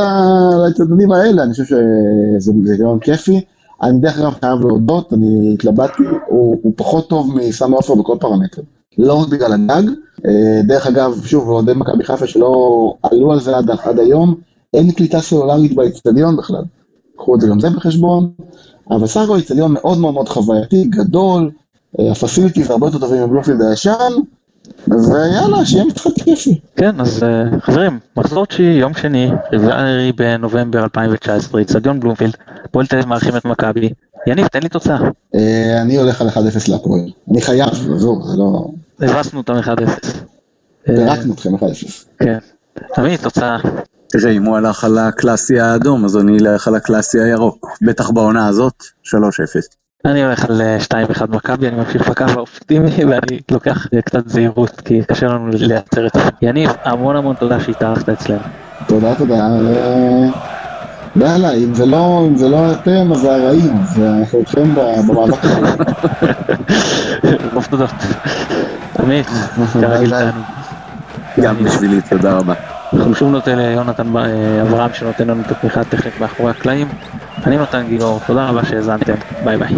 לאצטדיונים האלה, אני חושב שזה זה רעיון כיפי. אני דרך אגב חייב להודות, אני התלבטתי, הוא פחות טוב מסמי עופר בכל פרמטר. לא רק בגלל הגג, אה, דרך אגב, שוב, אוהדי מכבי חיפה שלא עלו על זה עד, עד היום, אין קליטה סלולרית באצטדיון בכלל. קחו את זה גם זה בחשבון, אבל סך הכל אצטדיון מאוד מאוד מאוד חווייתי, גדול, אה, הפסיליטיז הרבה יותר טובים מבלומפילד הישן, ויאללה, שיהיה משחק כיפי. כן, אז אה, חברים, מחזור תשיעי, יום שני, רביעי בנובמבר 2019, איצטדיון בלומפילד, פועל תל אביב מארחים את מכבי. יניב, תן לי תוצאה. אה, אני הולך על 1-0 להפועל. אני חייב, עזוב, זה לא... הבסנו אותם 1-0. אה, פירקנו אתכם 1-0. כן. עמית, תוצאה. תראה, אם הוא הלך על הקלאסי האדום, אז אני אלך על הקלאסי הירוק. בטח בעונה הזאת, 3-0. אני הולך על אה, 2-1 מכבי, אני ממשיך בקו האופטימי (laughs) ואני לוקח אה, קצת זהירות כי קשה לנו לייצר את זה. יניב, המון המון תודה שהתארחת אצלנו. תודה, תודה. אה, יאללה, אם זה לא אם זה לא אתם, אז זה הרעים. אז אנחנו איתכם ב- במאבק הזה. רוב תודות. עמית, כרגיל. תענוג. גם בשבילי, תודה רבה. אנחנו שוב נותן ליונתן אה, אברהם שנותן לנו את התמיכה הטכנית מאחורי הקלעים. אני נותן גיגור, תודה רבה שהאזנתם, ביי ביי.